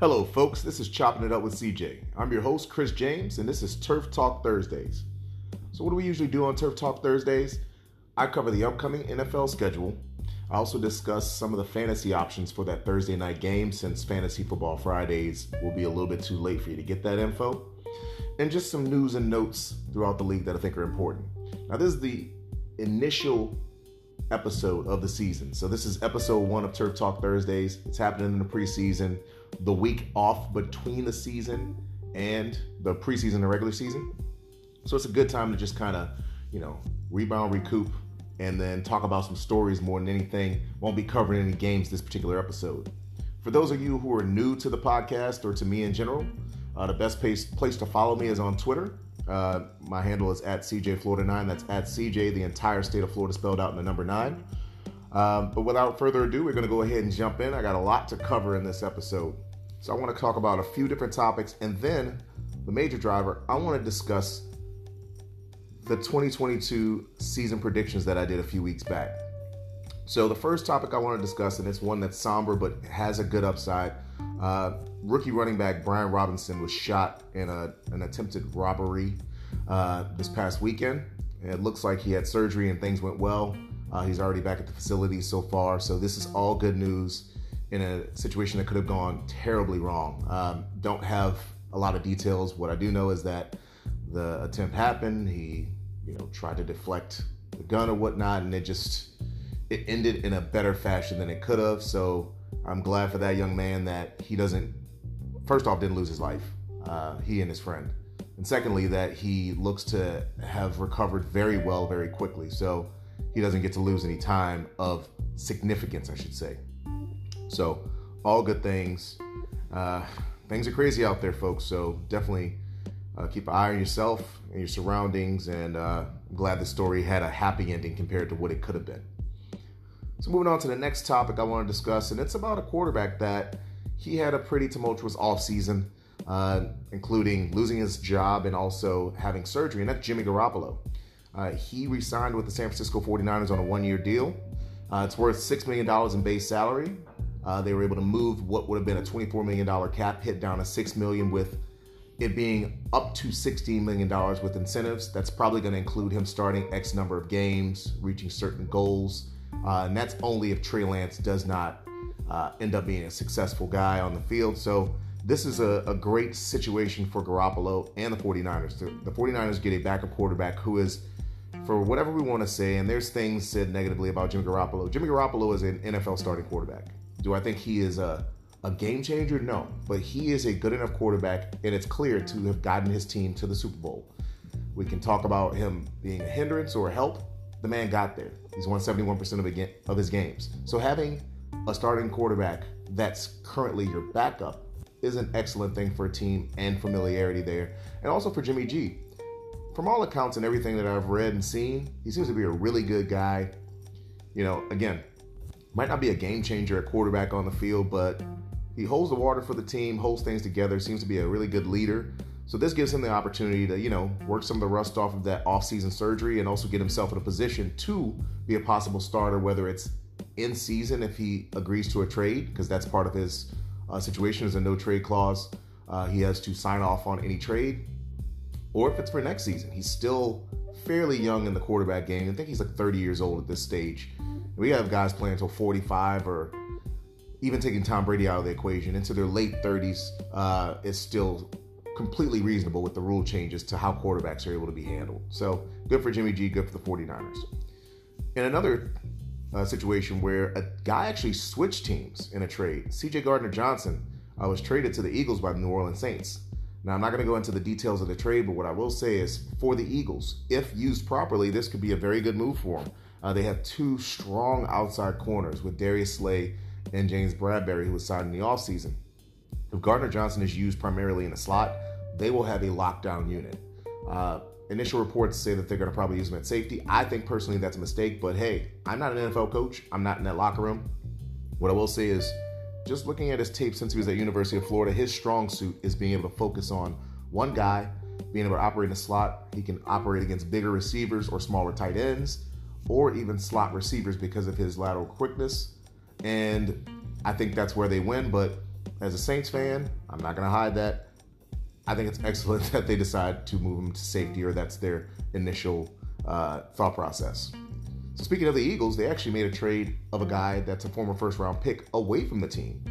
Hello, folks. This is Chopping It Up with CJ. I'm your host, Chris James, and this is Turf Talk Thursdays. So, what do we usually do on Turf Talk Thursdays? I cover the upcoming NFL schedule. I also discuss some of the fantasy options for that Thursday night game since Fantasy Football Fridays will be a little bit too late for you to get that info. And just some news and notes throughout the league that I think are important. Now, this is the initial episode of the season. So, this is episode one of Turf Talk Thursdays. It's happening in the preseason the week off between the season and the preseason and regular season. So it's a good time to just kind of, you know, rebound, recoup, and then talk about some stories more than anything. Won't be covering any games this particular episode. For those of you who are new to the podcast or to me in general, uh, the best place, place to follow me is on Twitter. Uh, my handle is at CJFlorida9. That's at CJ, the entire state of Florida spelled out in the number nine. Um, but without further ado, we're going to go ahead and jump in. I got a lot to cover in this episode. So I want to talk about a few different topics. And then the major driver, I want to discuss the 2022 season predictions that I did a few weeks back. So the first topic I want to discuss, and it's one that's somber but has a good upside. Uh, rookie running back Brian Robinson was shot in a, an attempted robbery uh, this past weekend. It looks like he had surgery and things went well. Uh, he's already back at the facility so far. So this is all good news in a situation that could have gone terribly wrong. Um, don't have a lot of details. What I do know is that the attempt happened. He, you know, tried to deflect the gun or whatnot, and it just it ended in a better fashion than it could have. So I'm glad for that young man that he doesn't. First off, didn't lose his life. Uh, he and his friend, and secondly, that he looks to have recovered very well, very quickly. So he doesn't get to lose any time of significance, I should say. So, all good things. Uh, things are crazy out there, folks. So, definitely uh, keep an eye on yourself and your surroundings. And uh, I'm glad the story had a happy ending compared to what it could have been. So, moving on to the next topic I want to discuss, and it's about a quarterback that he had a pretty tumultuous offseason, uh, including losing his job and also having surgery, and that's Jimmy Garoppolo. Uh, he re signed with the San Francisco 49ers on a one year deal. Uh, it's worth $6 million in base salary. Uh, they were able to move what would have been a $24 million cap hit down to 6 million with it being up to $16 million with incentives. That's probably going to include him starting X number of games, reaching certain goals. Uh, and that's only if Trey Lance does not uh, end up being a successful guy on the field. So this is a, a great situation for Garoppolo and the 49ers. The, the 49ers get a backup quarterback who is for whatever we want to say, and there's things said negatively about Jimmy Garoppolo. Jimmy Garoppolo is an NFL starting quarterback. Do I think he is a, a game changer? No. But he is a good enough quarterback, and it's clear to have gotten his team to the Super Bowl. We can talk about him being a hindrance or a help. The man got there. He's won 71% of, a, of his games. So having a starting quarterback that's currently your backup is an excellent thing for a team and familiarity there. And also for Jimmy G from all accounts and everything that I've read and seen, he seems to be a really good guy. You know, again, might not be a game changer at quarterback on the field, but he holds the water for the team, holds things together, seems to be a really good leader. So this gives him the opportunity to, you know, work some of the rust off of that offseason surgery and also get himself in a position to be a possible starter, whether it's in season if he agrees to a trade, because that's part of his situation is a no trade clause. Uh, he has to sign off on any trade or if it's for next season. He's still fairly young in the quarterback game. I think he's like 30 years old at this stage. We have guys playing until 45 or even taking Tom Brady out of the equation into their late 30s uh, is still completely reasonable with the rule changes to how quarterbacks are able to be handled. So good for Jimmy G, good for the 49ers. And another uh, situation where a guy actually switched teams in a trade, CJ Gardner Johnson uh, was traded to the Eagles by the New Orleans Saints. Now, I'm not going to go into the details of the trade, but what I will say is for the Eagles, if used properly, this could be a very good move for them. Uh, they have two strong outside corners with Darius Slay and James Bradberry, who was signed in the offseason. If Gardner Johnson is used primarily in the slot, they will have a lockdown unit. Uh, initial reports say that they're going to probably use him at safety. I think personally that's a mistake, but hey, I'm not an NFL coach. I'm not in that locker room. What I will say is just looking at his tape since he was at University of Florida, his strong suit is being able to focus on one guy, being able to operate in a slot. He can operate against bigger receivers or smaller tight ends, or even slot receivers because of his lateral quickness. And I think that's where they win. But as a Saints fan, I'm not going to hide that. I think it's excellent that they decide to move him to safety, or that's their initial uh, thought process. So, speaking of the Eagles, they actually made a trade of a guy that's a former first round pick away from the team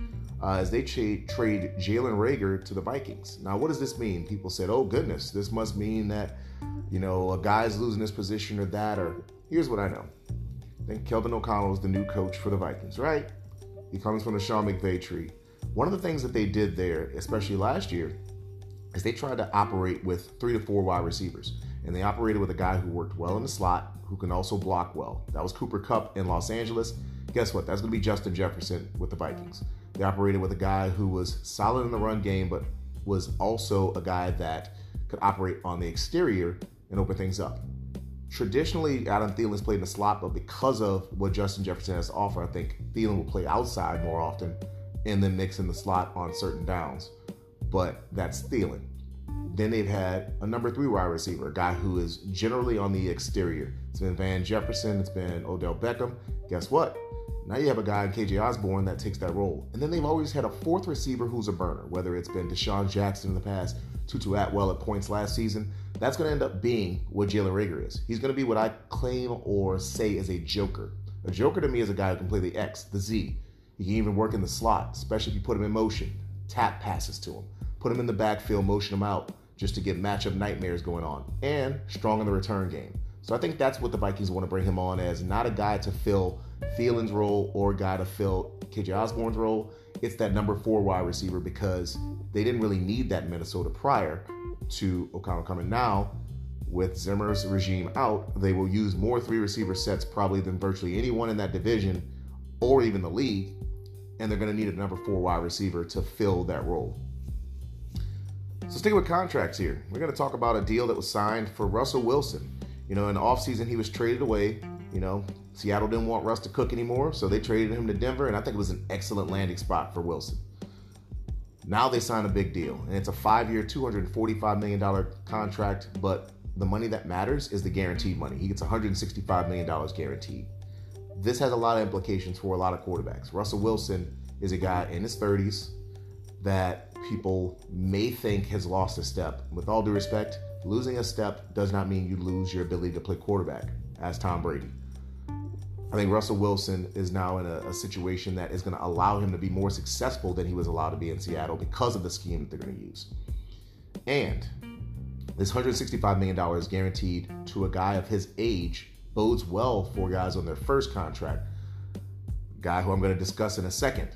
uh, as they tra- trade Jalen Reagor to the Vikings. Now, what does this mean? People said, oh, goodness, this must mean that, you know, a guy's losing his position or that, or here's what I know. I think Kevin O'Connell is the new coach for the Vikings, right? He comes from the Sean McVay tree. One of the things that they did there, especially last year, is they tried to operate with three to four wide receivers. And they operated with a guy who worked well in the slot, who can also block well. That was Cooper Kupp in Los Angeles. Guess what? That's going to be Justin Jefferson with the Vikings. They operated with a guy who was solid in the run game, but was also a guy that could operate on the exterior and open things up. Traditionally, Adam Thielen's played in the slot, but because of what Justin Jefferson has to offer, I think Thielen will play outside more often and then mix in the slot on certain downs. But that's Thielen. Then they've had a number three wide receiver, a guy who is generally on the exterior. It's been Van Jefferson, it's been Odell Beckham. Guess what? Now you have a guy in KJ Osborn that takes that role. And then they've always had a fourth receiver who's a burner, whether it's been DeSean Jackson in the past, Tutu Atwell at points last season. That's going to end up being what Jalen Reagor is. He's going to be what I claim or say is a joker. A joker to me is a guy who can play the X, the Z. He can even work in the slot, especially if you put him in motion. Tap passes to him. Put him in the backfield, motion him out just to get matchup nightmares going on. And strong in the return game. So I think that's what the Vikings want to bring him on as not a guy to fill Thielen's role or a guy to fill KJ Osborn's role. It's that number four wide receiver because they didn't really need that in Minnesota prior to O'Connell coming. Now, with Zimmer's regime out, they will use more three receiver sets probably than virtually anyone in that division or even the league. And they're going to need a number four wide receiver to fill that role. So, sticking with contracts here, we're going to talk about a deal that was signed for Russell Wilson. You know, in the offseason, he was traded away. You know, Seattle didn't want Russ to cook anymore, so they traded him to Denver, and I think it was an excellent landing spot for Wilson. Now they signed a big deal, and it's a five year, $245 million contract, but the money that matters is the guaranteed money. He gets $165 million guaranteed. This has a lot of implications for a lot of quarterbacks. Russell Wilson is a guy in his 30s that people may think has lost a step. With all due respect, losing a step does not mean you lose your ability to play quarterback, as Tom Brady. I think Russell Wilson is now in a, a situation that is going to allow him to be more successful than he was allowed to be in Seattle because of the scheme that they're going to use. And this $165 million guaranteed to a guy of his age bodes well for guys on their first contract. Guy who I'm going to discuss in a second.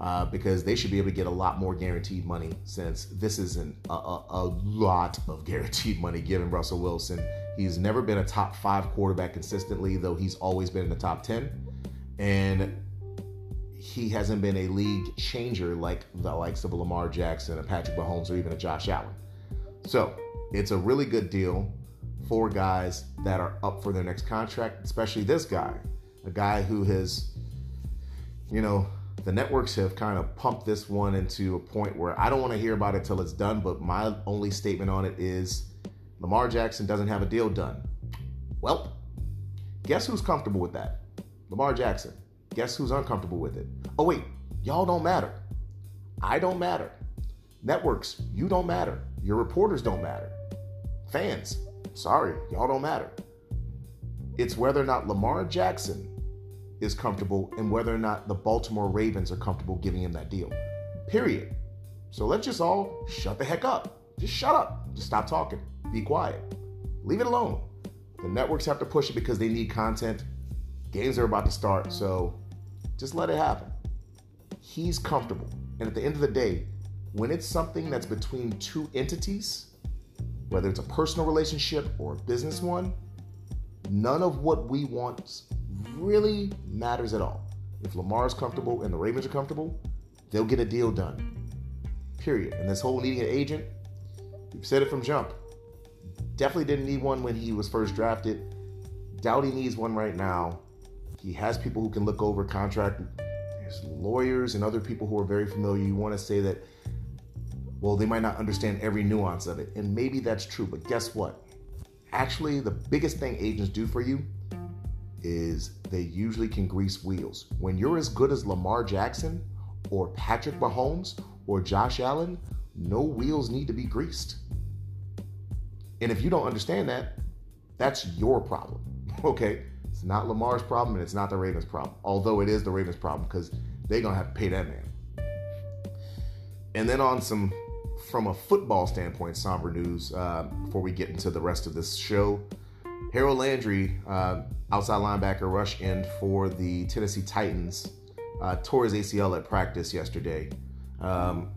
Uh, because they should be able to get a lot more guaranteed money since this isn't a, a, a lot of guaranteed money given Russell Wilson He's never been a top five quarterback consistently, though he's always been in the top 10. And he hasn't been a league changer like the likes of Lamar Jackson, a Patrick Mahomes, or even a Josh Allen. So it's a really good deal for guys that are up for their next contract, especially this guy, a guy who has, you know, the networks have kind of pumped this one into a point where I don't want to hear about it till it's done, but my only statement on it is Lamar Jackson doesn't have a deal done. Well, guess who's comfortable with that? Lamar Jackson. Guess who's uncomfortable with it? Oh, wait, y'all don't matter. I don't matter. Networks, you don't matter. Your reporters don't matter. Fans, sorry, y'all don't matter. It's whether or not Lamar Jackson is comfortable and whether or not the Baltimore Ravens are comfortable giving him that deal. Period. So let's just all shut the heck up. Just shut up. Just stop talking. Be quiet. Leave it alone. The networks have to push it because they need content. Games are about to start, so just let it happen. He's comfortable. And at the end of the day, when it's something that's between two entities, whether it's a personal relationship or a business one, none of what we want really matters at all. If Lamar's comfortable and the Ravens are comfortable, they'll get a deal done. Period. And this whole needing an agent, we've said it from jump. Definitely didn't need one when he was first drafted. Doubt he needs one right now. He has people who can look over contract. There's lawyers and other people who are very familiar. You want to say that, well, they might not understand every nuance of it. And maybe that's true, but guess what? Actually, the biggest thing agents do for you is they usually can grease wheels. When you're as good as Lamar Jackson or Patrick Mahomes or Josh Allen, no wheels need to be greased. And if you don't understand that, that's your problem. Okay? It's not Lamar's problem and it's not the Ravens' problem. Although it is the Ravens' problem because they're going to have to pay that man. And then on some, from a football standpoint, somber news uh, before we get into the rest of this show. Harold Landry, uh, outside linebacker, rush in for the Tennessee Titans, uh, tore his ACL at practice yesterday. Um,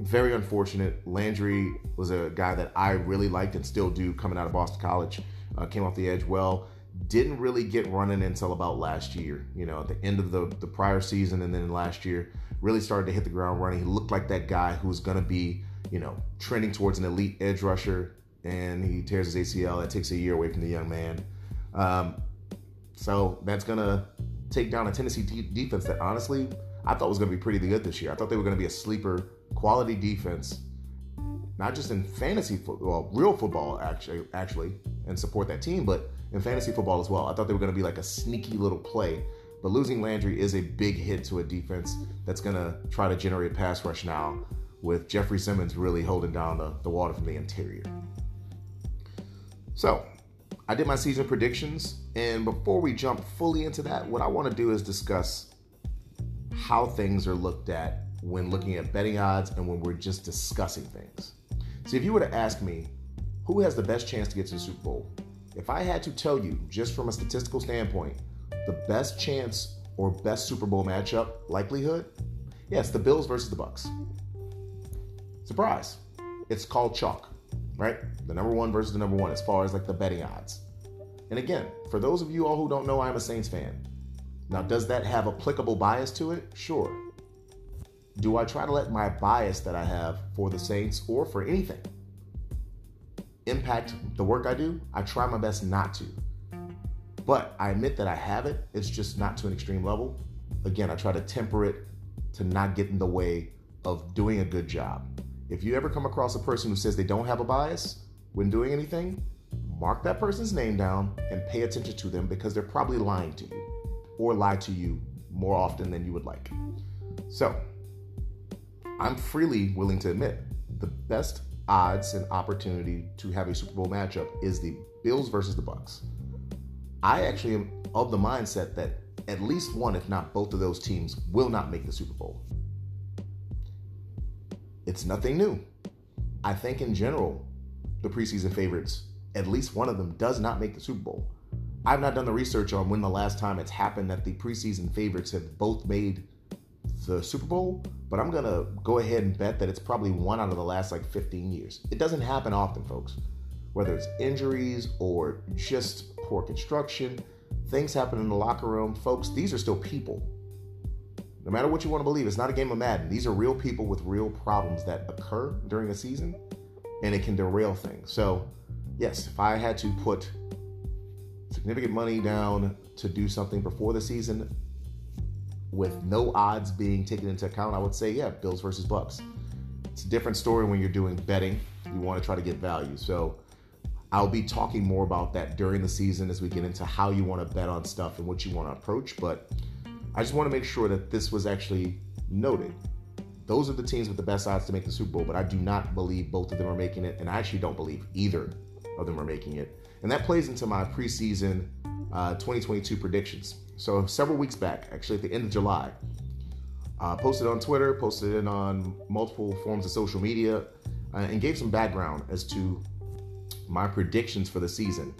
very unfortunate. Landry was a guy that I really liked and still do coming out of Boston College. Uh, came off the edge well. Didn't really get running until about last year. You know, at the end of the, the prior season and then last year, really started to hit the ground running. He looked like that guy who's going to be, you know, trending towards an elite edge rusher. And he tears his ACL. That takes a year away from the young man. Um, so that's to take down a Tennessee de- defense that honestly I thought was to be pretty good this year. I thought they were to be a sleeper quality defense, not just in fantasy football, real football actually, actually, and support that team, but in fantasy football as well. I thought they were to be like a sneaky little play. But losing Landry is a big hit to a defense that's to try to generate pass rush now, with Jeffrey Simmons really holding down the, the water from the interior. So, I did my season predictions, and before we jump fully into that, what I want to do is discuss how things are looked at when looking at betting odds and when we're just discussing things. See, if you were to ask me who has the best chance to get to the Super Bowl, if I had to tell you, just from a statistical standpoint, the best chance or best Super Bowl matchup likelihood, yes, the Bills versus the Bucks. Surprise. It's called chalk, right? The number one versus the number one as far as like the betting odds. And again, for those of you all who don't know, I'm a Saints fan. Now, does that have applicable bias to it? Sure. Do I try to let my bias that I have for the Saints or for anything impact the work I do? I try my best not to. But I admit that I have it, it's just not to an extreme level. Again, I try to temper it to not get in the way of doing a good job. If you ever come across a person who says they don't have a bias when doing anything, mark that person's name down and pay attention to them because they're probably lying to you or lie to you more often than you would like. So, I'm freely willing to admit the best odds and opportunity to have a Super Bowl matchup is the Bills versus the Bucks. I actually am of the mindset that at least one, if not both of those teams, will not make the Super Bowl. It's nothing new. I think in general, the preseason favorites, at least one of them, does not make the Super Bowl. I've not done the research on when the last time it's happened that the preseason favorites have both made the Super Bowl, but I'm going to go ahead and bet that it's probably one out of the last like 15 years. It doesn't happen often, folks. Whether it's injuries or just poor construction, things happen in the locker room. Folks, these are still people. No matter what you want to believe, it's not a game of Madden. These are real people with real problems that occur during a season, and it can derail things. So, yes, if I had to put significant money down to do something before the season with no odds being taken into account, I would say, yeah, Bills versus Bucks. It's a different story when you're doing betting. You want to try to get value. So I'll be talking more about that during the season as we get into how you want to bet on stuff and what you want to approach. But I just want to make sure that this was actually noted. Those are the teams with the best odds to make the Super Bowl, but I do not believe both of them are making it, and I actually don't believe either of them are making it. And that plays into my preseason uh, 2022 predictions. So several weeks back, actually at the end of July, uh, posted on Twitter, posted it on multiple forms of social media, uh, and gave some background as to my predictions for the season.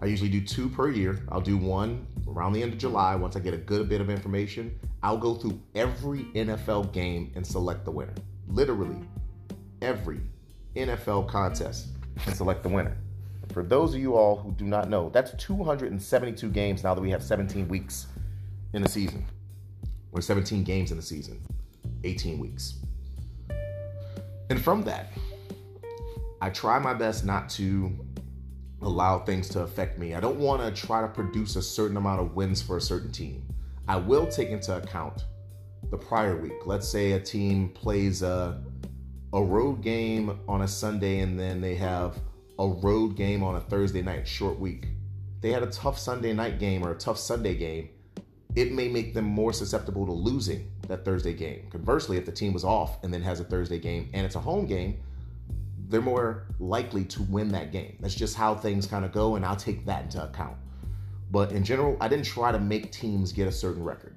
I usually do two per year. I'll do one around the end of July once I get a good bit of information. I'll go through every NFL game and select the winner. Literally every NFL contest and select the winner. For those of you all who do not know, that's 272 games now that we have 17 weeks in the season, or 17 games in the season, 18 weeks. And from that, I try my best not to allow things to affect me. I don't want to try to produce a certain amount of wins for a certain team. I will take into account the prior week. Let's say a team plays a, a road game on a Sunday and then they have a road game on a Thursday night, short week. They had a tough Sunday night game or a tough Sunday game. it may make them more susceptible to losing that Thursday game. Conversely, if the team was off and then has a Thursday game and it's a home game, they're more likely to win that game. That's just how things kind of go, and I'll take that into account. But in general, I didn't try to make teams get a certain record.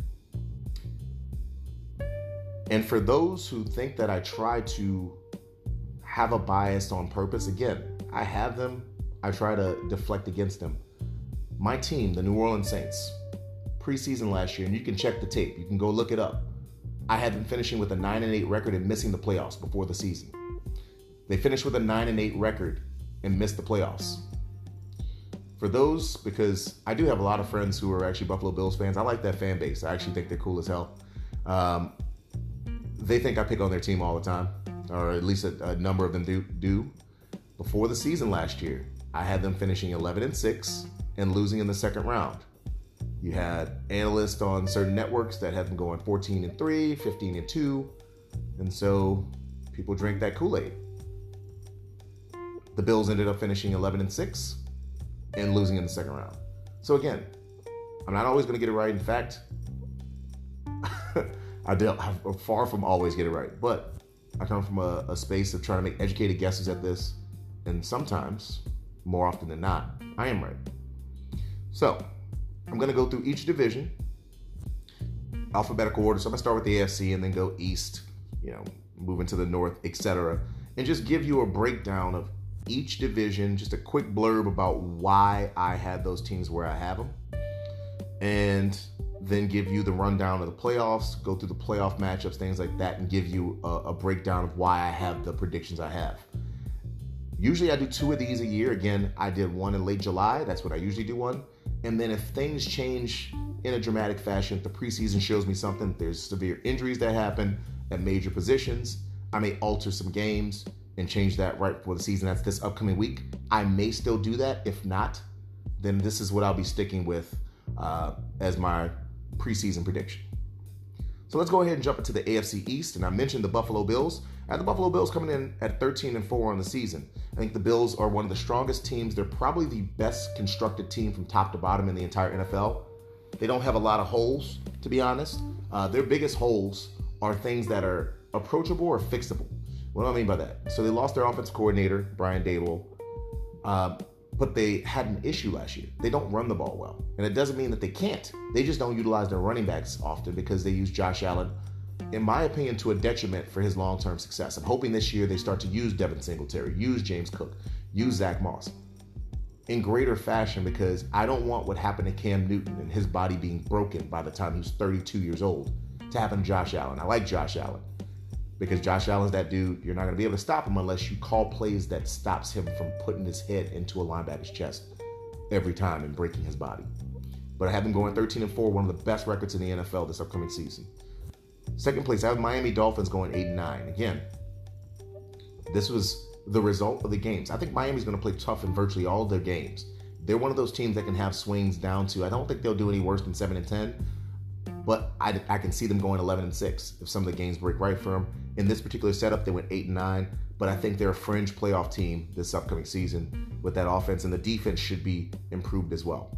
And for those who think that I try to have a bias on purpose, again, I have them. I try to deflect against them. My team, the New Orleans Saints, preseason last year, and you can check the tape. You can go look it up. I had them finishing with a 9 and 8 record and missing the playoffs before the season. They finished with a 9 and 8 record and missed the playoffs. For those, because I do have a lot of friends who are actually Buffalo Bills fans, I like that fan base. I actually think they're cool as hell. Um, they think I pick on their team all the time, or at least a, a number of them do. Do before the season last year, I had them finishing 11 and six and losing in the second round. You had analysts on certain networks that had them going 14 and 3, 15 and 2. And so people drink that Kool Aid. The Bills ended up finishing 11 and 6 and losing in the second round. So again, I'm not always going to get it right. In fact, I, don't I'm far from always get it right. But I come from a, a space of trying to make educated guesses at this. And sometimes, more often than not, I am right. So, I'm going to go through each division, alphabetical order. So I'm going to start with the AFC and then go east, you know, move into the north, etc. And just give you a breakdown of each division, just a quick blurb about why I had those teams where I have them. And then give you the rundown of the playoffs, go through the playoff matchups, things like that, and give you a, a breakdown of why I have the predictions I have. Usually I do two of these a year. Again, I did one in late July. That's what I usually do one. And then if things change in a dramatic fashion, if the preseason shows me something, there's severe injuries that happen at major positions, I may alter some games and change that right before the season. That's this upcoming week. I may still do that. If not, then this is what I'll be sticking with uh, as my preseason prediction. So let's go ahead and jump into the AFC East. And I mentioned the Buffalo Bills. Have the Buffalo Bills coming in at 13 and 4 on the season. I think the Bills are one of the strongest teams. They're probably the best constructed team from top to bottom in the entire NFL. They don't have a lot of holes, to be honest. Uh, their biggest holes are things that are approachable or fixable. What do I mean by that? So they lost their offensive coordinator, Brian Daboll, uh, but they had an issue last year. They don't run the ball well. And it doesn't mean that they can't. They just don't utilize their running backs often because they use Josh Allen in my opinion, to a detriment for his long term success. I'm hoping this year they start to use Devin Singletary, use James Cook, use Zach Moss in greater fashion because I don't want what happened to Cam Newton and his body being broken by the time he was 32 years old to happen to Josh Allen. I like Josh Allen because Josh Allen's that dude. You're not going to be able to stop him unless you call plays that stops him from putting his head into a linebacker's chest every time and breaking his body. But I have him going 13 and 4, one of the best records in the NFL this upcoming season. Second place, I have Miami Dolphins going 8 and 9. Again, this was the result of the games. I think Miami's going to play tough in virtually all their games. They're one of those teams that can have swings down to, I don't think they'll do any worse than 7 and 10, but I, I can see them going 11 and 6 if some of the games break right for them. In this particular setup, they went 8 and 9, but I think they're a fringe playoff team this upcoming season with that offense, and the defense should be improved as well.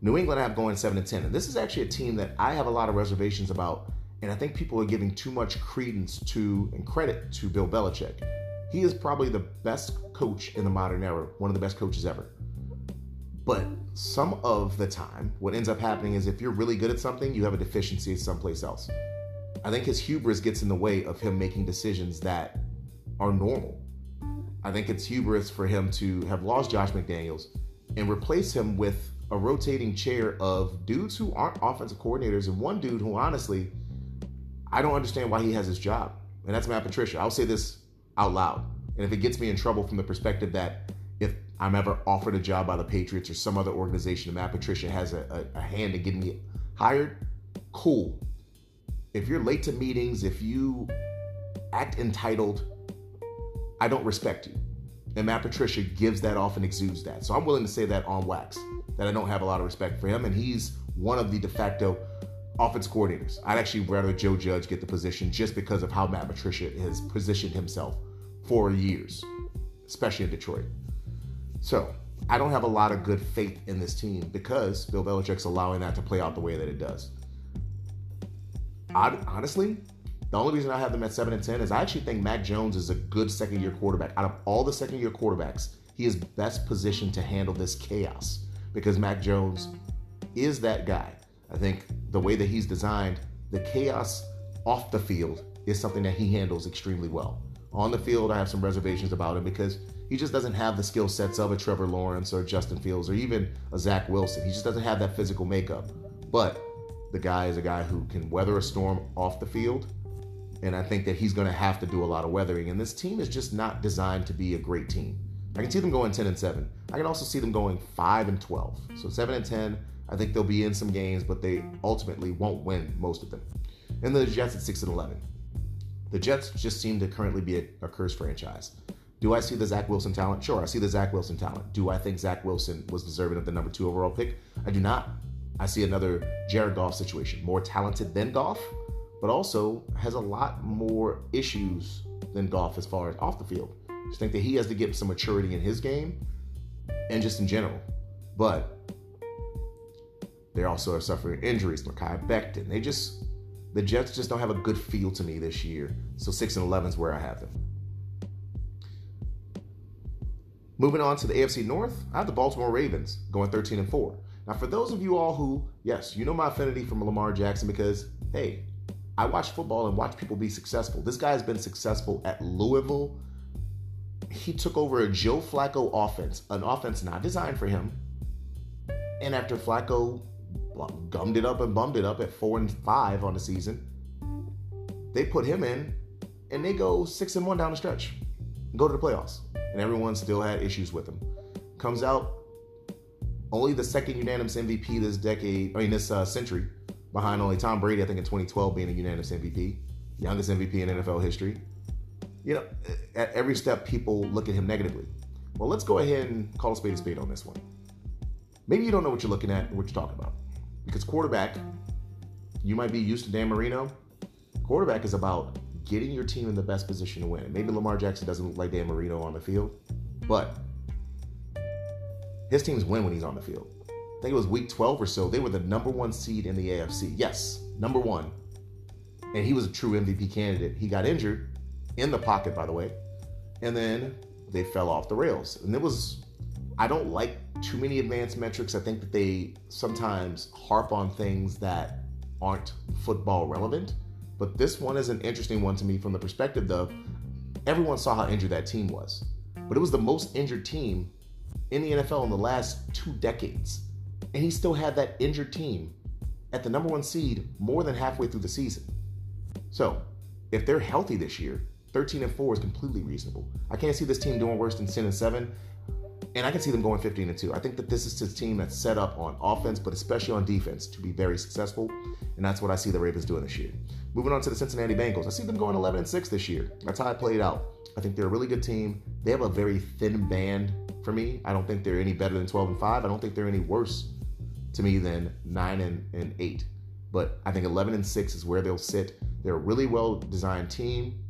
New England I have going 7 and 10, and this is actually a team that I have a lot of reservations about and I think people are giving too much credence to and credit to Bill Belichick. He is probably the best coach in the modern era, one of the best coaches ever. But some of the time, what ends up happening is if you're really good at something, you have a deficiency someplace else. I think his hubris gets in the way of him making decisions that are normal. I think it's hubris for him to have lost Josh McDaniels and replace him with a rotating chair of dudes who aren't offensive coordinators and one dude who honestly I don't understand why he has his job. And that's Matt Patricia. I'll say this out loud. And if it gets me in trouble from the perspective that I'm ever offered a job by the Patriots or some other organization, and Matt Patricia has a, a, a hand in getting me hired, cool. If you're late to meetings, if you act entitled, I don't respect you. And Matt Patricia gives that off and exudes that. So I'm willing to say that on wax, that I don't have a lot of respect for him. And he's one of the de facto offense coordinators. I'd actually rather Joe Judge get the position just because of how Matt Patricia has positioned himself for years, especially in Detroit. So I don't have a lot of good faith in this team because Bill Belichick's allowing that to play out the way that it does. I, honestly, the only reason I have them at seven and ten is I actually think Mac Jones is a good second year quarterback. Out of all the second year quarterbacks, he is best positioned to handle this chaos because Mac Jones is that guy. I think the way that he's designed, the chaos off the field is something that he handles extremely well. On the field, I have some reservations about him because he just doesn't have the skill sets of a Trevor Lawrence or Justin Fields or even a Zach Wilson. He just doesn't have that physical makeup. But the guy is a guy who can weather a storm off the field. And I think that he's going to have to do a lot of weathering. And this team is just not designed to be a great team. I can see them going 10 and 7. I can also see them going 5 and 12. So 7 and 10, I think they'll be in some games, but they ultimately won't win most of them. And the Jets at 6 and 11. The Jets just seem to currently be a, a cursed franchise. Do I see the Zach Wilson talent? Sure, I see the Zach Wilson talent. Do I think Zach Wilson was deserving of the number two overall pick? I do not. I see another Jared Goff situation. More talented than Goff, but also has a lot more issues than Goff as far as off the field. Just think that he has to get some maturity in his game and just in general. But they also are suffering injuries. Mekhi Becton. They just the Jets just don't have a good feel to me this year. So six and eleven is where I have them. Moving on to the AFC North, I have the Baltimore Ravens going 13 and 4. Now, for those of you all who, yes, you know my affinity from Lamar Jackson because, hey, I watch football and watch people be successful. This guy has been successful at Louisville. He took over a Joe Flacco offense, an offense not designed for him. And after Flacco gummed it up and bummed it up at four and five on the season, they put him in and they go six and one down the stretch go to the playoffs and everyone still had issues with him. Comes out only the second unanimous MVP this decade, I mean this uh, century, behind only Tom Brady, I think in 2012 being a unanimous MVP, youngest MVP in NFL history. You know, at every step people look at him negatively. Well, let's go ahead and call a spade a spade on this one. Maybe you don't know what you're looking at, and what you're talking about, because quarterback, you might be used to Dan Marino. Quarterback is about getting your team in the best position to win. maybe Lamar Jackson doesn't look like Dan Marino on the field, but his teams win when he's on the field. I think it was week 12 or so. They were the number one seed in the AFC. Yes, number one. And he was a true MVP candidate. He got injured in the pocket, by the way. And then they fell off the rails. And it was, I don't like too many advanced metrics. I think that they sometimes harp on things that aren't football relevant. But this one is an interesting one to me from the perspective of everyone saw how injured that team was. But it was the most injured team in the NFL in the last two decades. And he still had that injured team at the number one seed more than halfway through the season. So, if they're healthy this year, 13 and 4 is completely reasonable. I can't see this team doing worse than 10 and 7. And I can see them going 15 and 2. I think that this is a team that's set up on offense, but especially on defense, to be very successful. And that's what I see the Ravens doing this year. Moving on to the Cincinnati Bengals. I see them going 11 and 6 this year. That's how I played out. I think they're a really good team. They have a very thin band for me. I don't think they're any better than 12 and 5. I don't think they're any worse to me than 9 and, and 8. But I think 11 and 6 is where they'll sit. They're a really well designed team.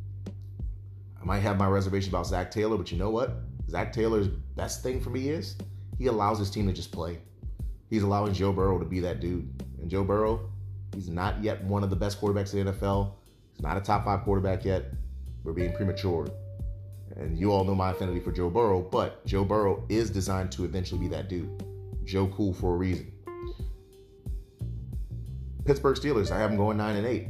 I might have my reservation about Zac Taylor, but you know what? Zac Taylor's best thing for me is he allows his team to just play. He's allowing Joe Burrow to be that dude. And Joe Burrow, he's not yet one of the best quarterbacks in the NFL. He's not a top five quarterback yet. We're being premature. And you all know my affinity for Joe Burrow, but Joe Burrow is designed to eventually be that dude. Joe Cool for a reason. Pittsburgh Steelers, I have them going 9 and 8.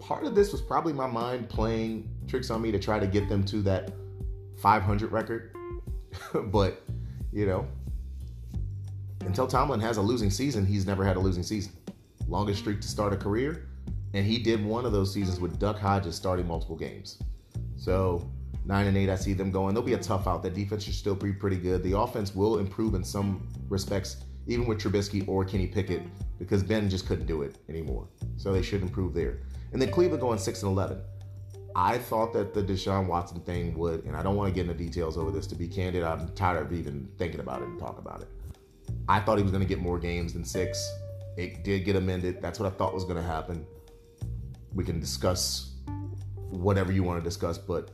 Part of this was probably my mind playing tricks on me to try to get them to that 500 record. but, you know, until Tomlin has a losing season, he's never had a losing season. Longest streak to start a career, and he did one of those seasons with Duck Hodges starting multiple games. So, 9 and 8, I see them going. They'll be a tough out. The defense should still be pretty good. The offense will improve in some respects, even with Trubisky or Kenny Pickett, because Ben just couldn't do it anymore. So they should improve there. And then Cleveland going 6 and 11. I thought that the Deshaun Watson thing would, and I don't want to get into details over this. To be candid, I'm tired of even thinking about it and talk about it. I thought he was going to get more games than six. It did get amended. That's what I thought was going to happen. We can discuss whatever you want to discuss, but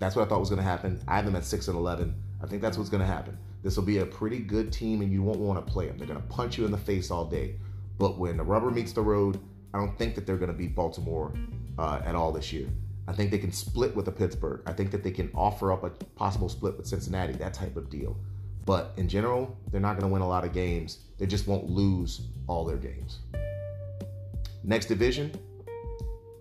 that's what I thought was going to happen. I have them at six and eleven. I think that's what's going to happen. This will be a pretty good team, and you won't want to play them. They're going to punch you in the face all day. But when the rubber meets the road, I don't think that they're going to beat Baltimore uh, at all this year. I think they can split with the Pittsburgh. I think that they can offer up a possible split with Cincinnati, that type of deal. But in general, they're not going to win a lot of games. They just won't lose all their games. Next division,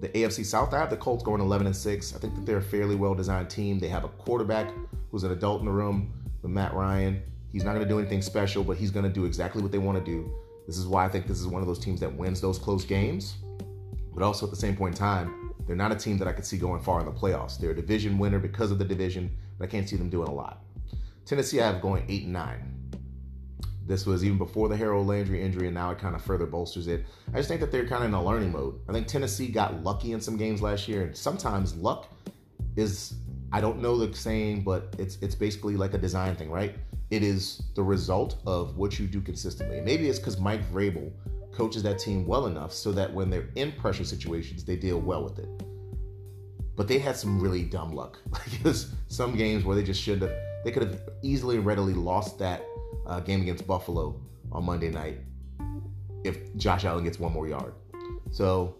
the AFC South. I have the Colts going 11 and 6. I think that they're a fairly well designed team. They have a quarterback who's an adult in the room, the Matt Ryan. He's not going to do anything special, but he's going to do exactly what they want to do. This is why I think this is one of those teams that wins those close games. But also at the same point in time, they're not a team that I could see going far in the playoffs. They're a division winner because of the division, but I can't see them doing a lot. Tennessee, I have going eight and nine. This was even before the Harold Landry injury, and now it kind of further bolsters it. I just think that they're kind of in a learning mode. I think Tennessee got lucky in some games last year, and sometimes luck is I don't know the saying, but it's it's basically like a design thing, right? It is the result of what you do consistently. Maybe it's because Mike Vrabel coaches that team well enough so that when they're in pressure situations, they deal well with it. But they had some really dumb luck. Like some games where they just should have, they could have easily and readily lost that uh, game against Buffalo on Monday night if Josh Allen gets one more yard. So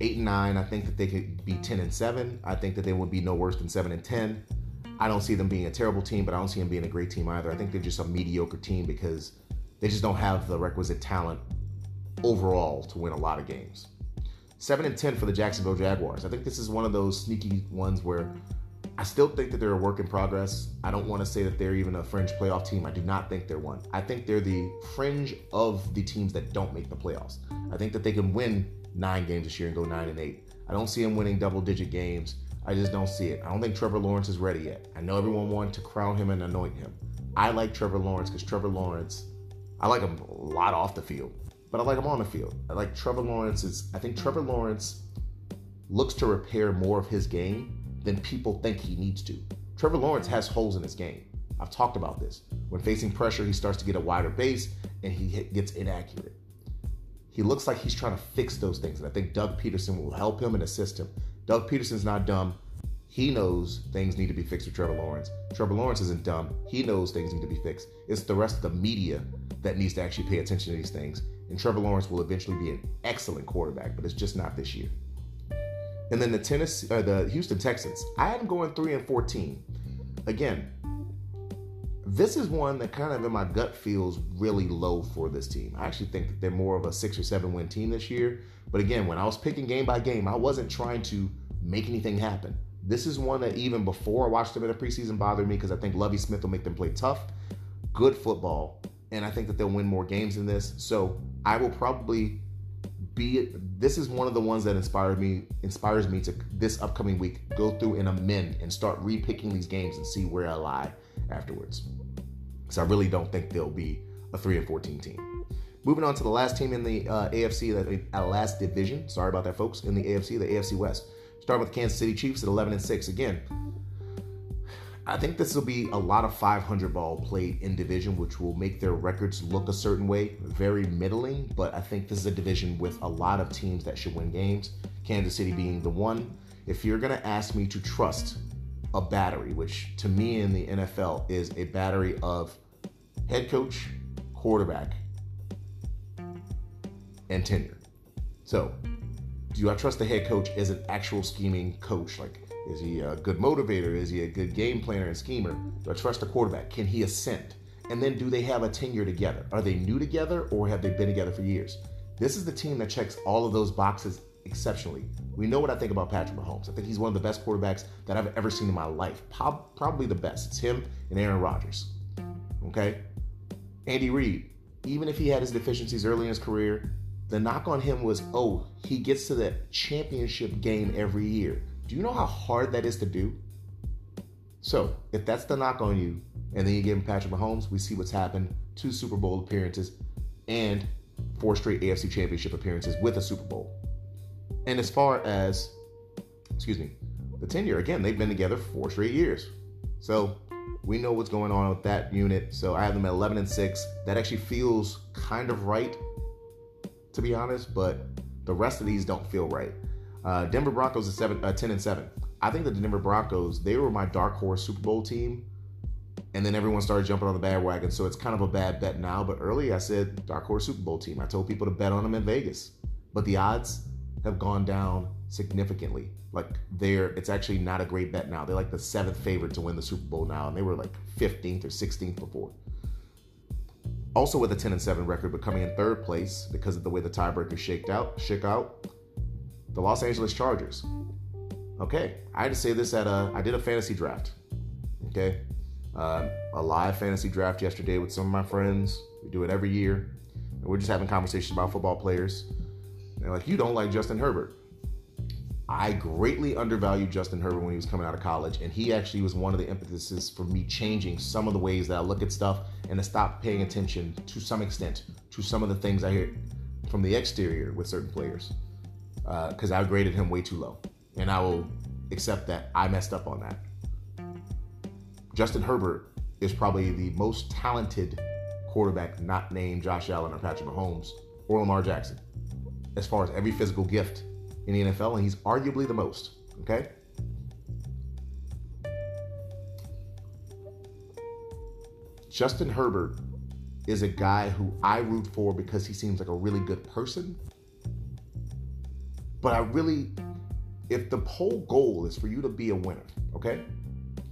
eight and nine, I think that they could be ten and seven. I think that they would be no worse than seven and ten. I don't see them being a terrible team, but I don't see them being a great team either. I think they're just a mediocre team because they just don't have the requisite talent overall to win a lot of games. Seven and ten for the Jacksonville Jaguars. I think this is one of those sneaky ones where I still think that they're a work in progress. I don't want to say that they're even a fringe playoff team. I do not think they're one. I think they're the fringe of the teams that don't make the playoffs. I think that they can win nine games this year and go nine and eight. I don't see them winning double digit games. I just don't see it. I don't think Trevor Lawrence is ready yet. I know everyone wanted to crown him and anoint him. I like Trevor Lawrence because Trevor Lawrence, I like him a lot off the field, but I like him on the field. I like Trevor Lawrence I think Trevor Lawrence looks to repair more of his game than people think he needs to. Trevor Lawrence has holes in his game. I've talked about this. When facing pressure, he starts to get a wider base and he gets inaccurate. He looks like he's trying to fix those things. And I think Doug Pederson will help him and assist him. Doug Pederson's not dumb. He knows things need to be fixed with Trevor Lawrence. Trevor Lawrence isn't dumb. He knows things need to be fixed. It's the rest of the media that needs to actually pay attention to these things. And Trevor Lawrence will eventually be an excellent quarterback, but it's just not this year. And then the Tennessee, uh, the Houston Texans. I had them going three and fourteen. Again, this is one that kind of in my gut feels really low for this team. I actually think that they're more of a six or seven win team this year. But again, when I was picking game by game, I wasn't trying to make anything happen. This is one that even before I watched them in the preseason bothered me because I think Lovie Smith will make them play tough, good football, and I think that they'll win more games than this. So I will probably be this is one of the ones that inspired me inspires me to this upcoming week go through and amend and start repicking these games and see where I lie afterwards. So I really don't think they'll be a 3 and 14 team. Moving on to the last team in the uh, AFC, that uh, last division. Sorry about that, folks. In the AFC, the AFC West. Starting with Kansas City Chiefs at 11 and 6. Again, I think this will be a lot of 500 ball played in division, which will make their records look a certain way, very middling. But I think this is a division with a lot of teams that should win games. Kansas City being the one. If you're going to ask me to trust a battery, which to me in the NFL is a battery of head coach, quarterback, and tenure. So, do I trust the head coach as an actual scheming coach? Like, is he a good motivator? Is he a good game planner and schemer? Do I trust the quarterback? Can he ascend? And then do they have a tenure together? Are they new together or have they been together for years? This is the team that checks all of those boxes exceptionally. We know what I think about Patrick Mahomes. I think he's one of the best quarterbacks that I've ever seen in my life. Probably the best. It's him and Aaron Rodgers. Okay? Andy Reid, even if he had his deficiencies early in his career, the knock on him was, oh, he gets to that championship game every year. Do you know how hard that is to do? So, if that's the knock on you, and then you give him Patrick Mahomes, we see what's happened two Super Bowl appearances and four straight AFC Championship appearances with a Super Bowl. And as far as, excuse me, the tenure, again, they've been together four straight years. So we know what's going on with that unit. So I have them at 11 and 6. That actually feels kind of right, to be honest, but the rest of these don't feel right. Uh, Denver Broncos is seven, uh, 10 and 7. I think the Denver Broncos, they were my dark horse Super Bowl team. And then everyone started jumping on the bandwagon. So it's kind of a bad bet now. But early I said dark horse Super Bowl team. I told people to bet on them in Vegas. but the odds have gone down significantly. Like they're it's actually not a great bet now. They're like the seventh favorite to win the Super Bowl now, and they were like 15th or 16th before. Also with a 10 and 7 record, but coming in third place because of the way the tiebreakers shaked out, shook out, the Los Angeles Chargers. Okay, I had to say this at a I did a fantasy draft. Okay, uh, a live fantasy draft yesterday with some of my friends. We do it every year, and we're just having conversations about football players. And they're like, you don't like Justin Herbert. I greatly undervalued Justin Herbert when he was coming out of college, and he actually was one of the impetuses for me changing some of the ways that I look at stuff and to stop paying attention to some extent to some of the things I hear from the exterior with certain players. Because uh, I graded him way too low, and I will accept that I messed up on that. Justin Herbert is probably the most talented quarterback not named Josh Allen or Patrick Mahomes or Lamar Jackson as far as every physical gift in the NFL, and he's arguably the most. Okay? Justin Herbert is a guy who I root for because he seems like a really good person. But I really, if the whole goal is for you to be a winner, okay?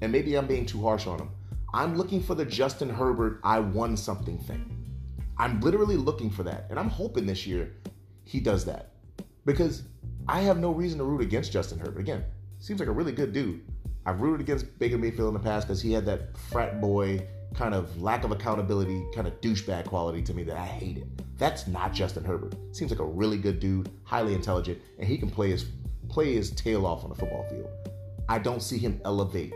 And maybe I'm being too harsh on him. I'm looking for the Justin Herbert I won something thing. I'm literally looking for that. And I'm hoping this year he does that. Because I have no reason to root against Justin Herbert. Again, seems like a really good dude. I've rooted against Baker Mayfield in the past because he had that frat boy kind of lack of accountability, kind of douchebag quality to me that I hate it. That's not Justin Herbert. Seems like a really good dude, highly intelligent, and he can play his play his tail off on the football field. I don't see him elevate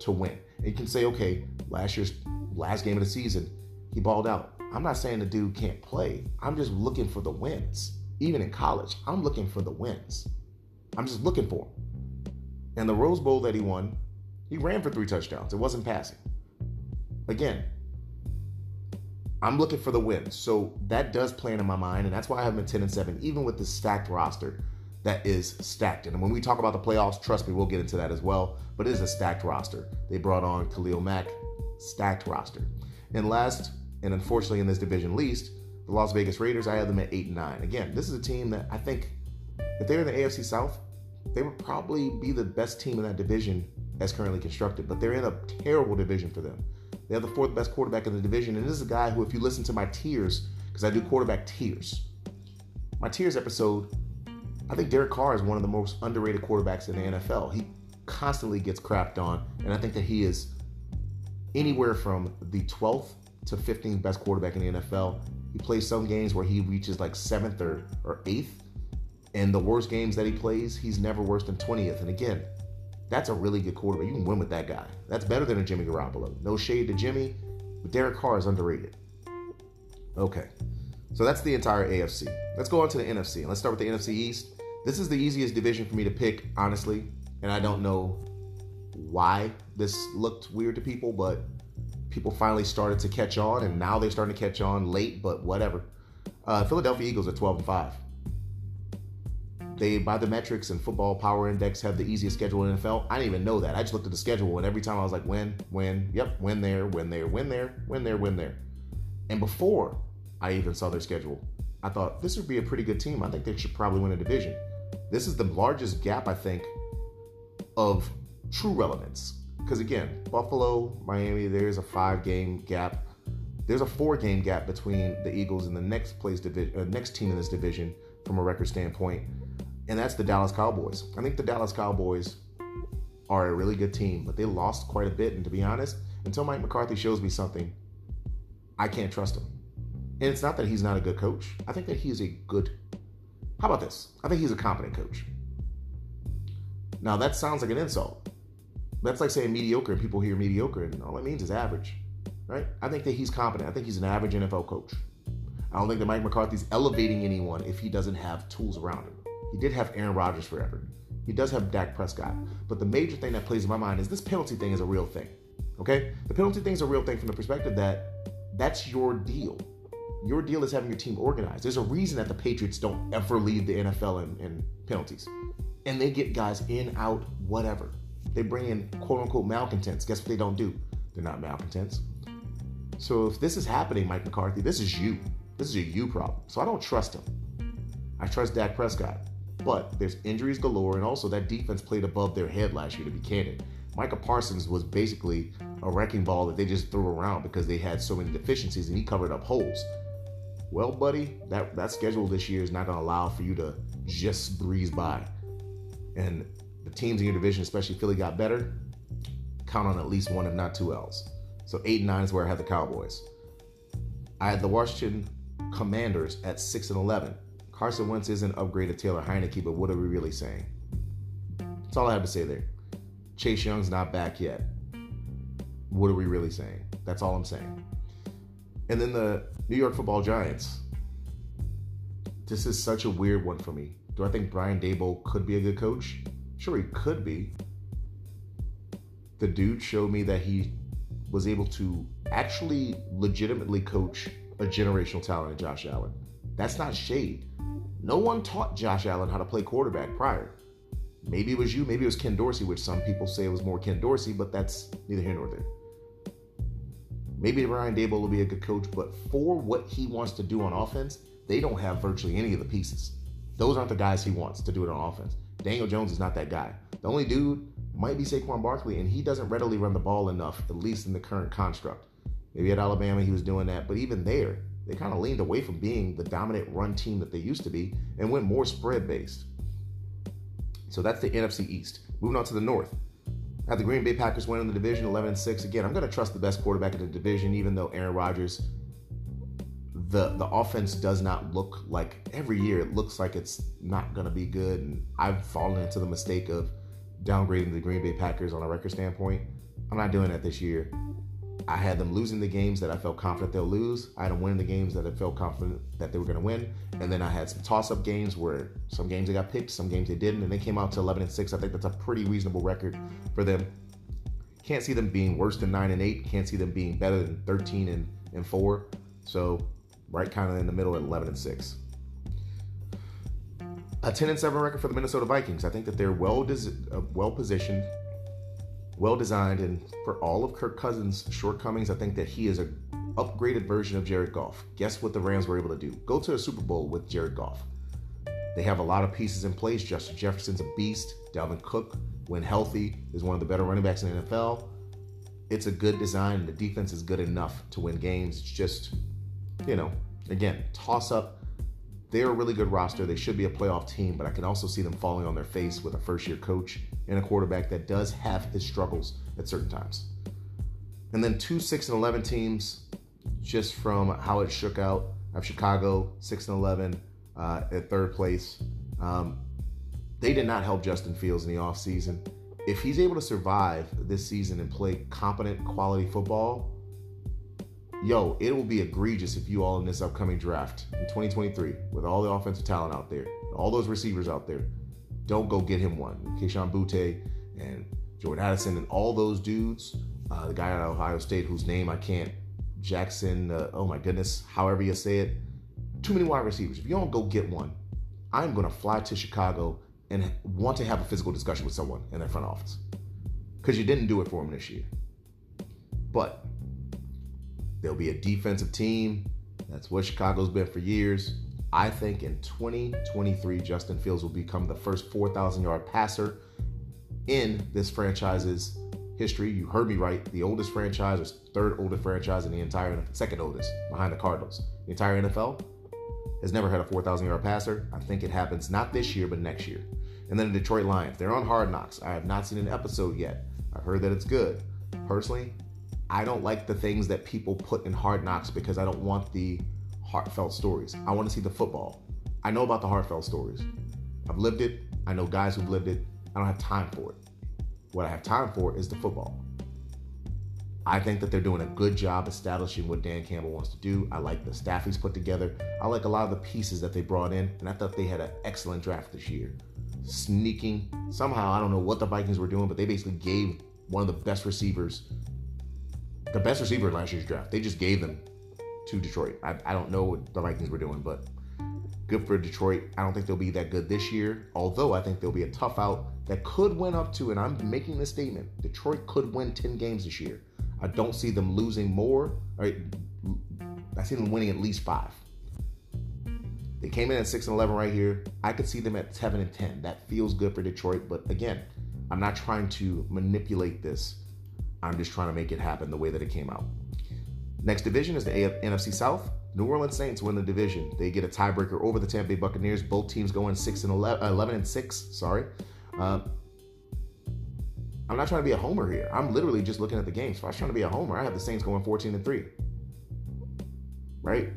to win. And you can say, okay, last year's last game of the season, he balled out. I'm not saying the dude can't play. I'm just looking for the wins even in college, I'm looking for the wins. I'm just looking for. And the Rose Bowl that he won, he ran for three touchdowns. It wasn't passing. Again, I'm looking for the win. So that does play into my mind, and that's why I have at 10 and 7, even with the stacked roster that is stacked. And when we talk about the playoffs, trust me, we'll get into that as well. But it is a stacked roster. They brought on Khalil Mack, stacked roster. And last, and unfortunately in this division least, the Las Vegas Raiders, I have them at eight and nine. Again, this is a team that I think if they're in the AFC South, they would probably be the best team in that division as currently constructed. But they're in a terrible division for them. They have the fourth best quarterback in the division, and this is a guy who, if you listen to my tiers, because I do quarterback tiers, my tiers episode, I think Derek Carr is one of the most underrated quarterbacks in the NFL. He constantly gets crapped on, and I think that he is anywhere from the 12th to 15th best quarterback in the NFL. He plays some games where he reaches like seventh or, or eighth. And the worst games that he plays, he's never worse than 20th. And again, that's a really good quarterback. You can win with that guy. That's better than a Jimmy Garoppolo. No shade to Jimmy, but Derek Carr is underrated. Okay, so that's the entire AFC. Let's go on to the NFC. And let's start with the NFC East. This is the easiest division for me to pick, honestly. And I don't know why this looked weird to people, but people finally started to catch on, and now they're starting to catch on late, but whatever. Uh, Philadelphia Eagles are 12 and 5. They, by the metrics and football power index, have the easiest schedule in NFL. I didn't even know that. I just looked at the schedule, and every time I was like, win, win, yep, win there, win there, win there, win there, win there. And before I even saw their schedule, I thought this would be a pretty good team. I think they should probably win a division. This is the largest gap, I think, of true relevance because again, Buffalo, Miami, there's a five game gap. There's a four game gap between the Eagles and the next place division, uh, next team in this division from a record standpoint, and that's the Dallas Cowboys. I think the Dallas Cowboys are a really good team, but they lost quite a bit. And to be honest, until Mike McCarthy shows me something, I can't trust him. And it's not that he's not a good coach. I think that he is a good. How about this? I think he's a competent coach. Now that sounds like an insult that's like saying mediocre, and people hear mediocre, and all it means is average, right? I think that he's competent. I think he's an average NFL coach. I don't think that Mike McCarthy's elevating anyone if he doesn't have tools around him. He did have Aaron Rodgers forever. He does have Dak Prescott. But the major thing that plays in my mind is this penalty thing is a real thing. Okay? The penalty thing is a real thing from the perspective that that's your deal. Your deal is having your team organized. There's a reason that the Patriots don't ever leave the NFL in, in penalties. And they get guys in, out, whatever. They bring in quote unquote malcontents. Guess what they don't do? They're not malcontents. So if this is happening, Mike McCarthy, this is you. This is a you problem. So I don't trust him. I trust Dak Prescott. But there's injuries galore, and also that defense played above their head last year, to be candid. Micah Parsons was basically a wrecking ball that they just threw around because they had so many deficiencies and he covered up holes. Well, buddy, that, that schedule this year is not going to allow for you to just breeze by. And the teams in your division, especially Philly, got better. Count on at least one, if not two L's. So eight and nine is where I had the Cowboys. I had the Washington Commanders at six and eleven. Carson Wentz isn't upgraded Taylor Heinicke, but what are we really saying? That's all I have to say there. Chase Young's not back yet. What are we really saying? That's all I'm saying. And then the New York Football Giants. This is such a weird one for me. Do I think Brian Daboll could be a good coach? Sure, he could be. The dude showed me that he was able to actually legitimately coach a generational talent in Josh Allen. That's not shade. No one taught Josh Allen how to play quarterback prior. Maybe it was you, maybe it was Ken Dorsey, which some people say it was more Ken Dorsey, but that's neither here nor there. Maybe Brian Daboll will be a good coach, but for what he wants to do on offense, they don't have virtually any of the pieces. Those aren't the guys he wants to do it on offense. Daniel Jones is not that guy. The only dude might be Saquon Barkley, and he doesn't readily run the ball enough, at least in the current construct. Maybe at Alabama he was doing that, but even there, they kind of leaned away from being the dominant run team that they used to be and went more spread based. So that's the NFC East. Moving on to the North. At the Green Bay Packers win in the division 11 6. Again, I'm going to trust the best quarterback in the division, even though Aaron Rodgers, the, the offense does not look like every year it looks like it's not going to be good. And I've fallen into the mistake of downgrading the Green Bay Packers on a record standpoint. I'm not doing that this year. I had them losing the games that I felt confident they'll lose. I had them winning the games that I felt confident that they were going to win. And then I had some toss-up games where some games they got picked, some games they didn't, and they came out to 11 and 6. I think that's a pretty reasonable record for them. Can't see them being worse than 9 and 8. Can't see them being better than 13 and, and 4. So, right kind of in the middle at 11 and 6. A 10 and 7 record for the Minnesota Vikings. I think that they're well uh, well positioned well designed, and for all of Kirk Cousins' shortcomings, I think that he is an upgraded version of Jared Goff. Guess what the Rams were able to do? Go to a Super Bowl with Jared Goff. They have a lot of pieces in place. Justin Jefferson's a beast. Dalvin Cook, when healthy, is one of the better running backs in the NFL. It's a good design. The defense is good enough to win games. It's just, you know, again, toss up they're a really good roster. They should be a playoff team, but I can also see them falling on their face with a first year coach and a quarterback that does have his struggles at certain times. And then two 6 and 11 teams, just from how it shook out. I have Chicago 6 and 11 uh, at third place. Um, they did not help Justin Fields in the offseason. If he's able to survive this season and play competent, quality football, yo, it will be egregious if you all in this upcoming draft in 2023, with all the offensive talent out there, all those receivers out there, don't go get him one. Kayshon Boutte and Jordan Addison and all those dudes, uh, the guy at Ohio State whose name I can't, Jackson, uh, oh my goodness, however you say it, too many wide receivers. If you don't go get one, I'm going to fly to Chicago and want to have a physical discussion with someone in their front office because you didn't do it for them this year. But There'll be a defensive team. That's what Chicago's been for years. I think in 2023, Justin Fields will become the first 4,000 yard passer in this franchise's history. You heard me right. The oldest franchise, or third oldest franchise in the entire, second oldest behind the Cardinals. The entire NFL has never had a 4,000 yard passer. I think it happens not this year, but next year. And then the Detroit Lions. They're on Hard Knocks. I have not seen an episode yet. I've heard that it's good. Personally, I don't like the things that people put in hard knocks because I don't want the heartfelt stories. I want to see the football. I know about the heartfelt stories. I've lived it. I know guys who've lived it. I don't have time for it. What I have time for is the football. I think that they're doing a good job establishing what Dan Campbell wants to do. I like the staff he's put together. I like a lot of the pieces that they brought in, and I thought they had an excellent draft this year. Sneaking. Somehow, I don't know what the Vikings were doing, but they basically gave one of the best receivers the best receiver in last year's draft. They just gave them to Detroit. I, I don't know what the Vikings were doing, but good for Detroit. I don't think they'll be that good this year, although I think they'll be a tough out that could win up to, and I'm making this statement Detroit could win 10 games this year. I don't see them losing more. I see them winning at least five. They came in at 6 and 11 right here. I could see them at 7 and 10. That feels good for Detroit, but again, I'm not trying to manipulate this. I'm just trying to make it happen the way that it came out. Next division is the NFC South. New Orleans Saints win the division. They get a tiebreaker over the Tampa Bay Buccaneers. Both teams going 6 and 11, 11 and 6, sorry. Uh, I'm not trying to be a homer here. I'm literally just looking at the games. If I was trying to be a homer, I have the Saints going 14 and 3. Right?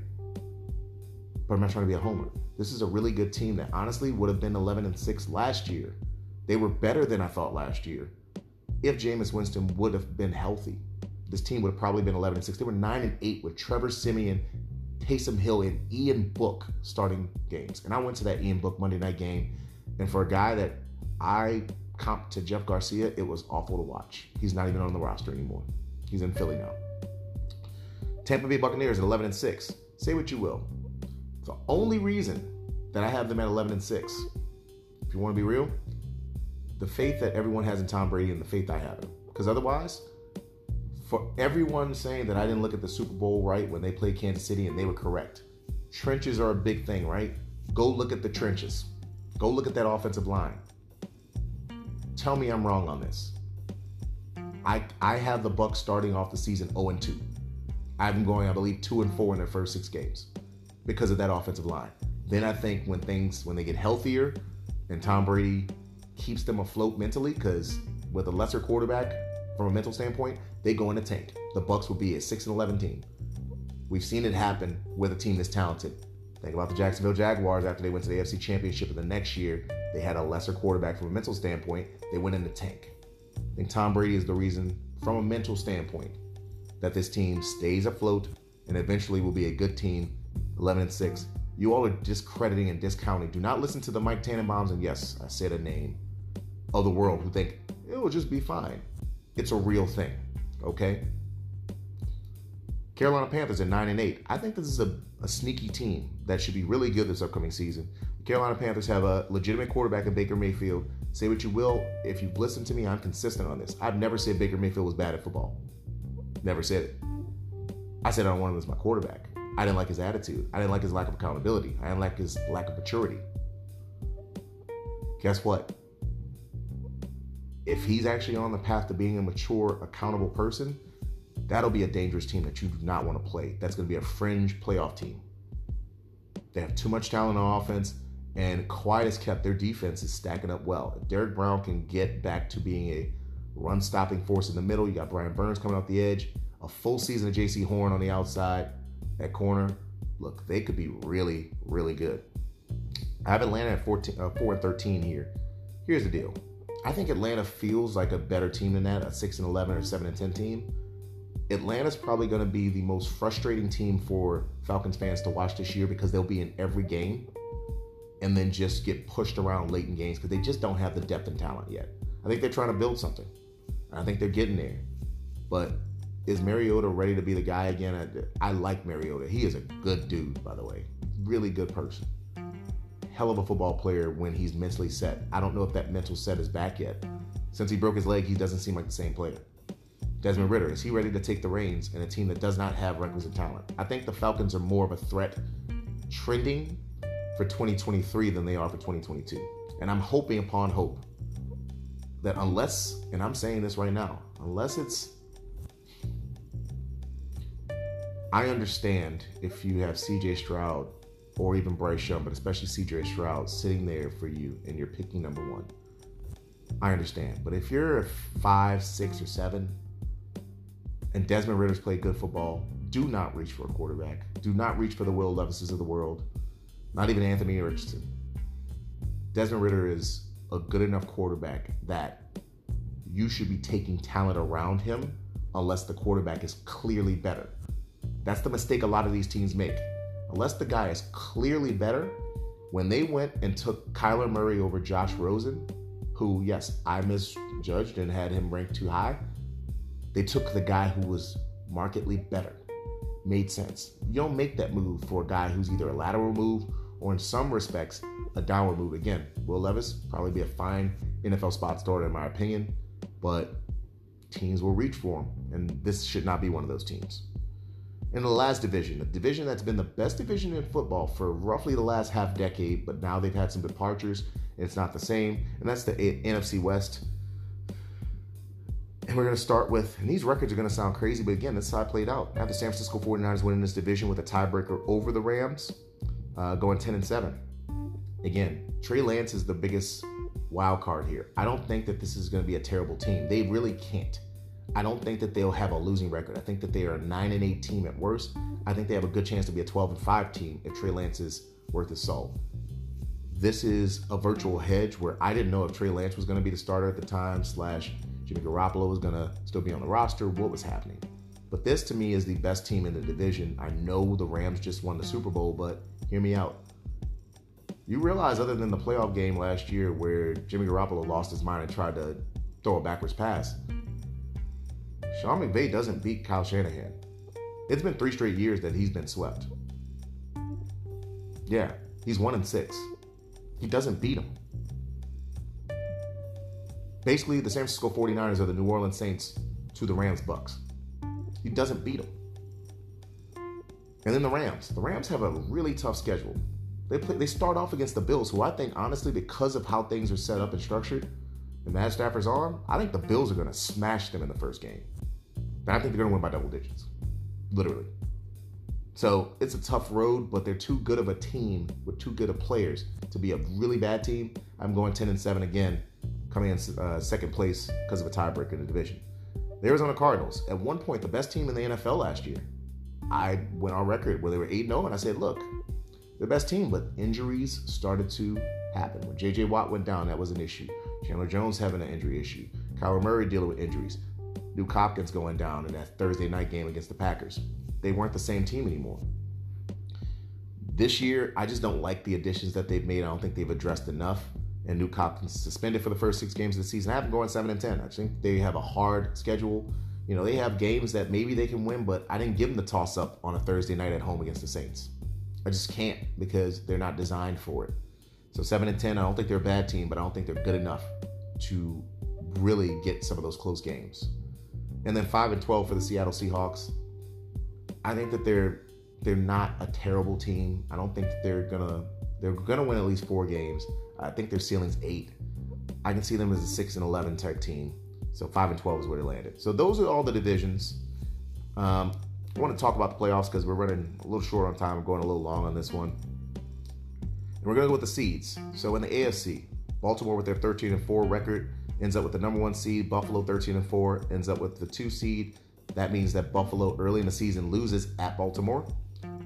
But I'm not trying to be a homer. This is a really good team that honestly would have been 11 and 6 last year. They were better than I thought last year. If Jameis Winston would have been healthy, this team would have probably been 11 and 6. They were 9 and 8 with Trevor Siemian, Taysom Hill, and Ian Book starting games. And I went to that Ian Book Monday night game. And for a guy that I comp to Jeff Garcia, it was awful to watch. He's not even on the roster anymore. He's in Philly now. Tampa Bay Buccaneers at 11 and 6. Say what you will. The only reason that I have them at 11 and 6, if you want to be real, the faith that everyone has in Tom Brady and the faith I have in him. Because otherwise, for everyone saying that I didn't look at the Super Bowl right when they played Kansas City and they were correct, trenches are a big thing, right? Go look at the trenches. Go look at that offensive line. Tell me I'm wrong on this. I I have the Bucs starting off the season 0 and 2. I have them going, I believe, 2 and 4 in their first six games because of that offensive line. Then I think when things when they get healthier and Tom Brady keeps them afloat mentally, because with a lesser quarterback from a mental standpoint, they go in a tank. The Bucs will be a 6 and 11 team. We've seen it happen with a team that's talented. Think about the Jacksonville Jaguars after they went to the AFC Championship, in the next year they had a lesser quarterback from a mental standpoint. They went in the tank. I think Tom Brady is the reason, from a mental standpoint, that this team stays afloat and eventually will be a good team, 11 and 6. You all are discrediting and discounting. Do not listen to the Mike Tannenbaums, and yes, I said a name of the world who think it will just be fine. It's a real thing, okay? Carolina Panthers at 9 and 8. I think this is a, a sneaky team that should be really good this upcoming season. The Carolina Panthers have a legitimate quarterback in Baker Mayfield. Say what you will, if you've listened to me, I'm consistent on this. I've never said Baker Mayfield was bad at football. Never said it. I said I don't want him as my quarterback. I didn't like his attitude. I didn't like his lack of accountability. I didn't like his lack of maturity. Guess what? If he's actually on the path to being a mature, accountable person, that'll be a dangerous team that you do not want to play. That's going to be a fringe playoff team. They have too much talent on offense, and quiet as kept, their defense is stacking up well. If Derrick Brown can get back to being a run stopping force in the middle, you got Brian Burns coming off the edge, a full season of Jaycee Horn on the outside, at corner. Look, they could be really, really good. I have Atlanta at 14, uh, 4 and 13 here. Here's the deal. I think Atlanta feels like a better team than that, a 6 and 11 or 7 and 10 team. Atlanta's probably going to be the most frustrating team for Falcons fans to watch this year because they'll be in every game and then just get pushed around late in games because they just don't have the depth and talent yet. I think they're trying to build something. I think they're getting there. But is Mariota ready to be the guy again? I, I like Mariota. He is a good dude, by the way. Really good person. Hell of a football player when he's mentally set. I don't know if that mental set is back yet. Since he broke his leg, he doesn't seem like the same player. Desmond Ridder, is he ready to take the reins in a team that does not have requisite talent? I think the Falcons are more of a threat trending for 2023 than they are for 2022. And I'm hoping upon hope that unless, and I'm saying this right now, unless it's I understand if you have CJ Stroud or even Bryce Young, but especially CJ Stroud sitting there for you and you're picking number one. I understand. But if you're a five, six, or seven, and Desmond Ridder's played good football, do not reach for a quarterback. Do not reach for the Will Levises of the world. Not even Anthony Richardson. Desmond Ridder is a good enough quarterback that you should be taking talent around him unless the quarterback is clearly better. That's the mistake a lot of these teams make. Unless the guy is clearly better, when they went and took Kyler Murray over Josh Rosen, who, yes, I misjudged and had him ranked too high, they took the guy who was markedly better. Made sense. You don't make that move for a guy who's either a lateral move or, in some respects, a downward move. Again, Will Levis probably be a fine NFL spot starter in my opinion, but teams will reach for him, and this should not be one of those teams. In the last division, a division that's been the best division in football for roughly the last half decade, but now they've had some departures. and It's not the same, and that's the A- NFC West. And we're going to start with, and these records are going to sound crazy, but again, this is how I played out. Have the San Francisco 49ers winning this division with a tiebreaker over the Rams, uh, going 10 and 7. Again, Trey Lance is the biggest wild card here. I don't think that this is going to be a terrible team. They really can't. I don't think that they'll have a losing record. I think that they are a 9 and 8 team at worst. I think they have a good chance to be a 12 and 5 team if Trey Lance is worth his salt. This is a virtual hedge where I didn't know if Trey Lance was going to be the starter at the time, slash Jimmy Garoppolo was going to still be on the roster, what was happening. But this to me is the best team in the division. I know the Rams just won the Super Bowl, but hear me out. You realize, other than the playoff game last year where Jimmy Garoppolo lost his mind and tried to throw a backwards pass, Sean McVay doesn't beat Kyle Shanahan. It's been three straight years that he's been swept. Yeah, he's one and six. He doesn't beat him. Basically, the San Francisco 49ers are the New Orleans Saints to the Rams Bucs. He doesn't beat them. And then the Rams. The Rams have a really tough schedule. They play, they start off against the Bills, who I think honestly, because of how things are set up and structured, and Matt Stafford's arm, I think the Bills are going to smash them in the first game. And I think they're going to win by double digits, literally. So it's a tough road, but they're too good of a team with too good of players to be a really bad team. I'm going 10 and 7 again, coming in uh, second place because of a tiebreaker in the division. The Arizona Cardinals, at one point, the best team in the NFL last year. I went on record where they were 8 0, and I said, look, the best team, but injuries started to happen. When JJ Watt went down, that was an issue. Chandler Jones having an injury issue. Kyler Murray dealing with injuries. Duke Hopkins going down in that Thursday night game against the Packers. They weren't the same team anymore. This year, I just don't like the additions that they've made. I don't think they've addressed enough. And Duke Hopkins suspended for the first six games of the season. I have them going seven and ten. I think they have a hard schedule. You know, they have games that maybe they can win, but I didn't give them the toss up on a Thursday night at home against the Saints. I just can't because they're not designed for it. So seven and ten, I don't think they're a bad team, but I don't think they're good enough to really get some of those close games. And then five and twelve for the Seattle Seahawks. I think that they're they're not a terrible team. I don't think that they're gonna they're gonna win at least four games. I think their ceiling's eight. I can see them as a six and eleven type team. So five and twelve is where they landed. So those are all the divisions. Um, I want to talk about the playoffs because we're running a little short on time. I'm going a little long on this one. And we're going to go with the seeds. So in the AFC, Baltimore with their 13 and 4 record ends up with the number one seed. Buffalo 13 and 4 ends up with the two seed. That means that Buffalo early in the season loses at Baltimore.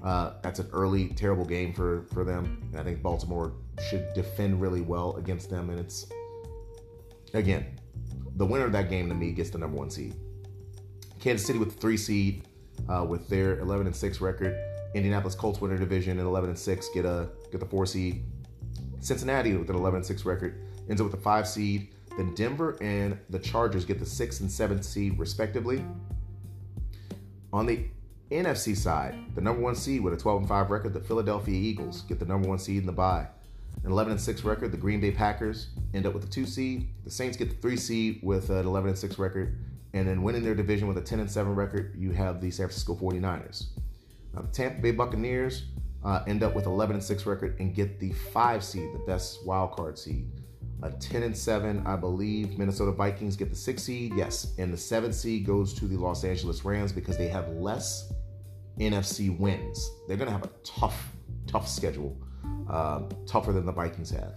Uh, that's an early terrible game for for them, and I think Baltimore should defend really well against them. And it's again, the winner of that game to me gets the number one seed. Kansas City with the three seed uh, with their 11 and 6 record. Indianapolis Colts win their division at 11 and 6, get a get the four seed. Cincinnati with an 11 and 6 record ends up with the five seed. Then Denver and the Chargers get the six and seven seed respectively. On the NFC side, the number one seed with a 12 and 5 record, the Philadelphia Eagles get the number one seed in the bye. An 11 and 6 record, the Green Bay Packers end up with the two seed. The Saints get the three seed with an 11 and 6 record. And then winning their division with a 10 and 7 record, you have the San Francisco 49ers. Now, the Tampa Bay Buccaneers uh, end up with 11 and 6 record and get the 5 seed, the best wild card seed. A 10 and 7, I believe. Minnesota Vikings get the 6 seed, yes. And the 7 seed goes to the Los Angeles Rams because they have less NFC wins. They're going to have a tough, tough schedule, uh, tougher than the Vikings have.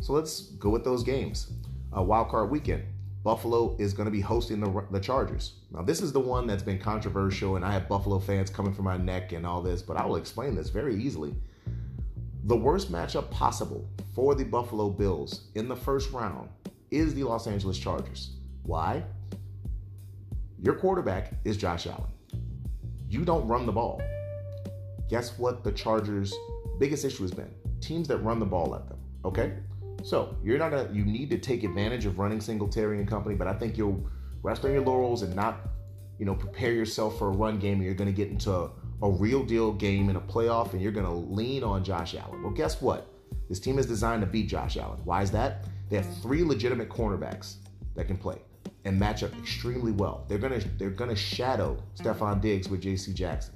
So let's go with those games. Uh, wild card weekend. Buffalo is going to be hosting the, the Chargers. Now, this is the one that's been controversial, and I have Buffalo fans coming for my neck and all this, but I will explain this very easily. The worst matchup possible for the Buffalo Bills in the first round is the Los Angeles Chargers. Why? Your quarterback is Josh Allen. You don't run the ball. Guess what the Chargers' biggest issue has been? Teams that run the ball at them. Okay? So you're not gonna. You need to take advantage of running Singletary and company, but I think you'll rest on your laurels and not, you know, prepare yourself for a run game. And you're gonna get into a, real deal game in a playoff, and you're gonna lean on Josh Allen. Well, guess what? This team is designed to beat Josh Allen. Why is that? They have three legitimate cornerbacks that can play and match up extremely well. They're gonna they're gonna shadow Stefon Diggs with J.C. Jackson.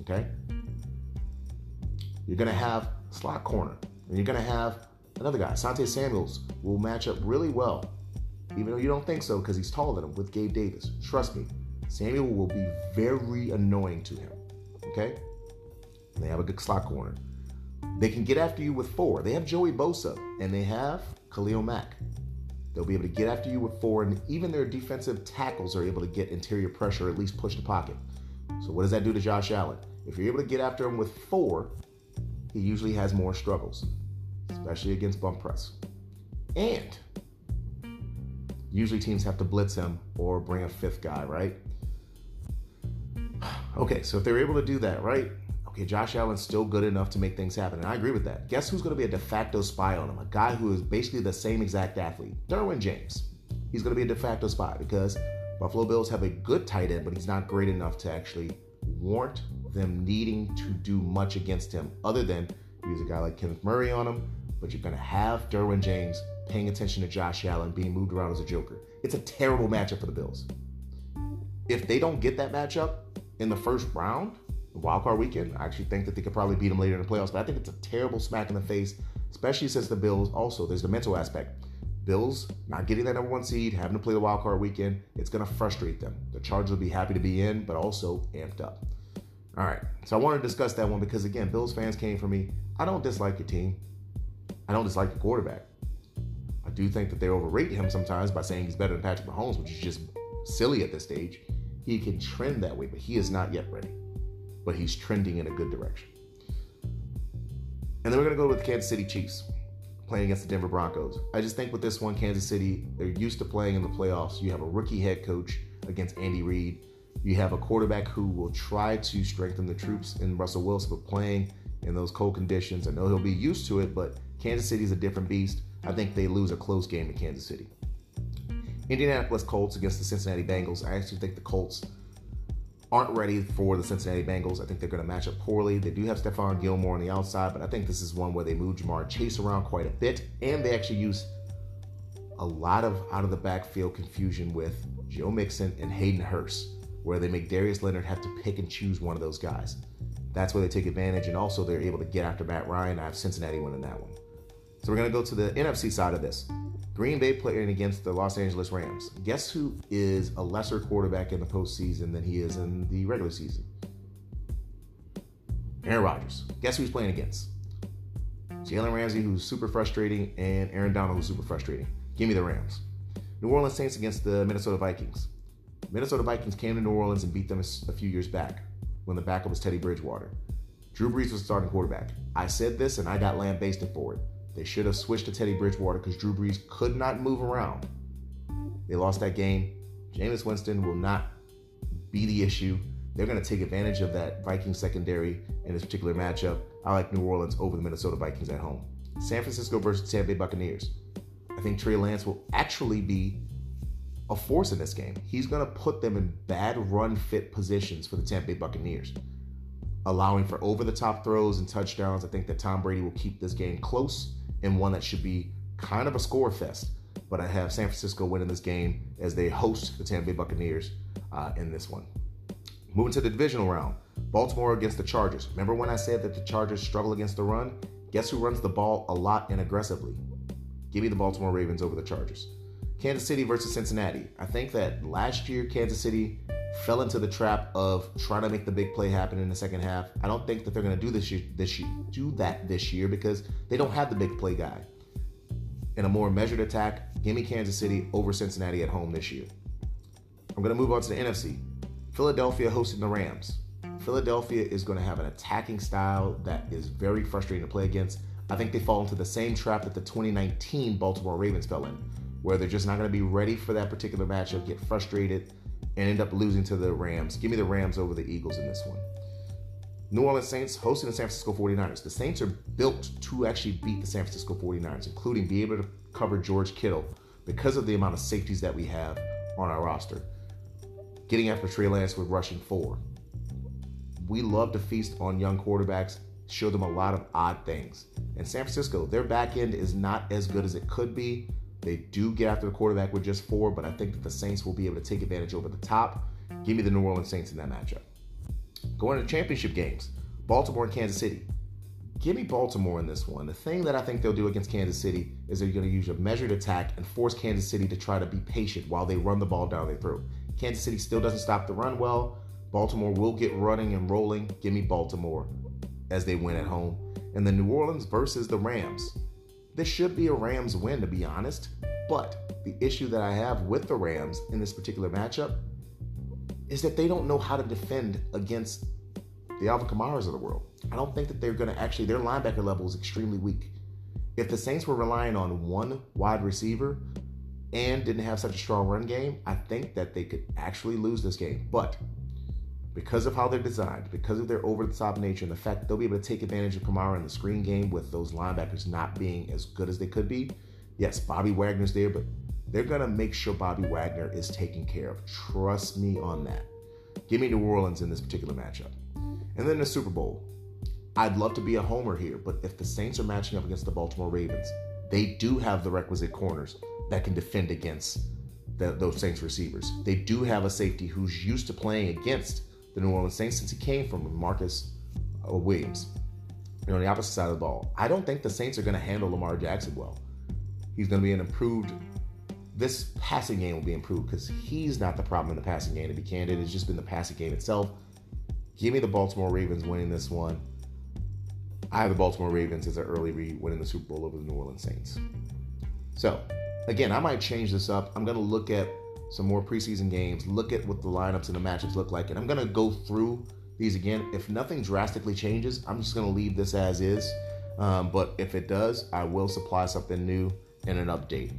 Okay? You're going to have slot corner, and you're going to have another guy. Sante Samuels will match up really well, even though you don't think so because he's taller than him with Gabe Davis. Trust me, Samuel will be very annoying to him. Okay? They have a good slot corner. They can get after you with four. They have Joey Bosa and they have Khalil Mack. They'll be able to get after you with four, and even their defensive tackles are able to get interior pressure, or at least push the pocket. So, what does that do to Josh Allen? If you're able to get after him with four, he usually has more struggles, especially against bump press. And usually teams have to blitz him or bring a fifth guy, right? Okay, so if they're able to do that, right? Okay, Josh Allen's still good enough to make things happen, and I agree with that. Guess who's going to be a de facto spy on him? A guy who is basically the same exact athlete, Derwin James. He's going to be a de facto spy because Buffalo Bills have a good tight end, but he's not great enough to actually warrant them needing to do much against him, other than use a guy like Kenneth Murray on him. But you're going to have Derwin James paying attention to Josh Allen being moved around as a joker. It's a terrible matchup for the Bills. If they don't get that matchup in the first round, wild card weekend. I actually think that they could probably beat them later in the playoffs, but I think it's a terrible smack in the face, especially since the Bills also, there's the mental aspect. Bills not getting that number one seed, having to play the wild card weekend, it's going to frustrate them. The Chargers will be happy to be in, but also amped up. All right, so I want to discuss that one because, again, Bills fans came for me. I don't dislike your team, I don't dislike the quarterback. I do think that they overrate him sometimes by saying he's better than Patrick Mahomes, which is just silly at this stage. He can trend that way, but he is not yet ready but he's trending in a good direction. And then we're going to go with the Kansas City Chiefs playing against the Denver Broncos. I just think with this one, Kansas City, they're used to playing in the playoffs. You have a rookie head coach against Andy Reid. You have a quarterback who will try to strengthen the troops in Russell Wilson, but playing in those cold conditions. I know he'll be used to it, but Kansas City is a different beast. I think they lose a close game to Kansas City. Indianapolis Colts against the Cincinnati Bengals. I actually think the Colts aren't ready for the Cincinnati Bengals. I think they're going to match up poorly. They do have Stephon Gilmore on the outside, but I think this is one where they move Ja'Marr Chase around quite a bit, and they actually use a lot of out of the backfield confusion with Joe Mixon and Hayden Hurst, where they make Darius Leonard have to pick and choose one of those guys. That's where they take advantage, and also they're able to get after Matt Ryan. I have Cincinnati winning that one. So we're going to go to the NFC side of this. Green Bay playing against the Los Angeles Rams. Guess who is a lesser quarterback in the postseason than he is in the regular season? Aaron Rodgers. Guess who he's playing against? Jalen Ramsey, who's super frustrating, and Aaron Donald, who's super frustrating. Give me the Rams. New Orleans Saints against the Minnesota Vikings. Minnesota Vikings came to New Orleans and beat them a few years back when the backup was Teddy Bridgewater. Drew Brees was starting quarterback. I said this and I got lambasted for it. They should have switched to Teddy Bridgewater because Drew Brees could not move around. They lost that game. Jameis Winston will not be the issue. They're going to take advantage of that Viking secondary in this particular matchup. I like New Orleans over the Minnesota Vikings at home. San Francisco versus Tampa Bay Buccaneers. I think Trey Lance will actually be a force in this game. He's going to put them in bad run fit positions for the Tampa Bay Buccaneers, allowing for over the top throws and touchdowns. I think that Tom Brady will keep this game close and one that should be kind of a score fest. But I have San Francisco winning this game as they host the Tampa Bay Buccaneers uh, in this one. Moving to the divisional round, Baltimore against the Chargers. Remember when I said that the Chargers struggle against the run? Guess who runs the ball a lot and aggressively? Give me the Baltimore Ravens over the Chargers. Kansas City versus Cincinnati. I think that last year Kansas City fell into the trap of trying to make the big play happen in the second half. I don't think that they're going to do this year, this year, do that this year because they don't have the big play guy. In a more measured attack, give me Kansas City over Cincinnati at home this year. I'm going to move on to the NFC. Philadelphia hosting the Rams. Philadelphia is going to have an attacking style that is very frustrating to play against. I think they fall into the same trap that the 2019 Baltimore Ravens fell in, where they're just not going to be ready for that particular matchup, get frustrated, and end up losing to the Rams. Give me the Rams over the Eagles in this one. New Orleans Saints hosting the San Francisco 49ers. The Saints are built to actually beat the San Francisco 49ers, including be able to cover George Kittle because of the amount of safeties that we have on our roster. Getting after Trey Lance with rushing four. We love to feast on young quarterbacks, show them a lot of odd things. And San Francisco, their back end is not as good as it could be. They do get after the quarterback with just four, but I think that the Saints will be able to take advantage over the top. Give me the New Orleans Saints in that matchup. Going to championship games, Baltimore and Kansas City. Give me Baltimore in this one. The thing that I think they'll do against Kansas City is they're going to use a measured attack and force Kansas City to try to be patient while they run the ball down their throat. Kansas City still doesn't stop the run well. Baltimore will get running and rolling. Give me Baltimore as they win at home. And the New Orleans versus the Rams. This should be a Rams win, to be honest. But the issue that I have with the Rams in this particular matchup is that they don't know how to defend against the Alvin Kamaras of the world. I don't think that they're going to actually, their linebacker level is extremely weak. If the Saints were relying on one wide receiver and didn't have such a strong run game, I think that they could actually lose this game. But because of how they're designed, because of their over the top nature, and the fact they'll be able to take advantage of Kamara in the screen game with those linebackers not being as good as they could be. Yes, Bobby Wagner's there, but they're going to make sure Bobby Wagner is taken care of. Trust me on that. Give me New Orleans in this particular matchup. And then the Super Bowl. I'd love to be a homer here, but if the Saints are matching up against the Baltimore Ravens, they do have the requisite corners that can defend against the, those Saints receivers. They do have a safety who's used to playing against the New Orleans Saints since he came from Marcus uh, Williams. You know, on the opposite side of the ball. I don't think the Saints are going to handle Lamar Jackson well. He's going to be an improved. This passing game will be improved because he's not the problem in the passing game. To be candid, it's just been the passing game itself. Give me the Baltimore Ravens winning this one. I have the Baltimore Ravens as an early read winning the Super Bowl over the New Orleans Saints. So, again, I might change this up. I'm going to look at some more preseason games, look at what the lineups and the matchups look like, and I'm going to go through these again. If nothing drastically changes, I'm just going to leave this as is. Um, but if it does, I will supply something new and an update.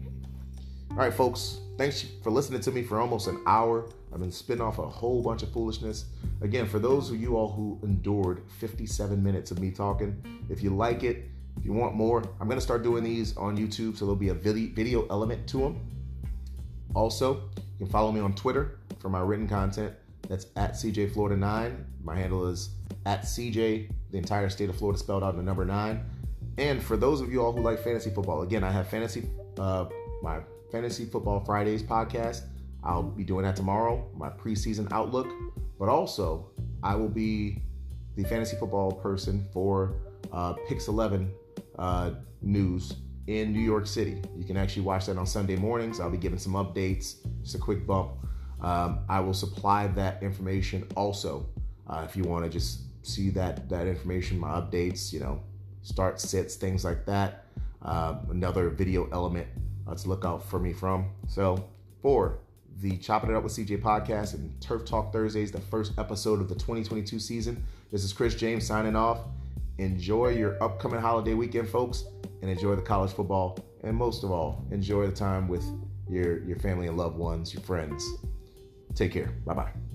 All right, folks, thanks for listening to me for almost an hour. I've been spitting off a whole bunch of foolishness. Again, for those of you all who endured 57 minutes of me talking, if you like it, if you want more, I'm going to start doing these on YouTube, so there'll be a video element to them. Also, you can follow me on Twitter for my written content. That's at CJ Florida 9. My handle is at CJ, the entire state of Florida spelled out in the number 9. And for those of you all who like fantasy football, again, I have fantasy, uh, my Fantasy Football Fridays podcast. I'll be doing that tomorrow, my preseason outlook. But also, I will be the fantasy football person for uh, Pix 11 uh, news in New York City. You can actually watch that on Sunday mornings. I'll be giving some updates, just a quick bump. Um, I will supply that information also uh, if you want to just see that that information, my updates, you know, start sits, things like that. Uh, another video element uh, to look out for me from. So for the Chopping It Up with CJ podcast and Turf Talk Thursdays, the first episode of the 2022 season. This is Chris James signing off. Enjoy your upcoming holiday weekend, folks and enjoy the college football. And most of all, enjoy the time with your, your family and loved ones, your friends. Take care. Bye bye.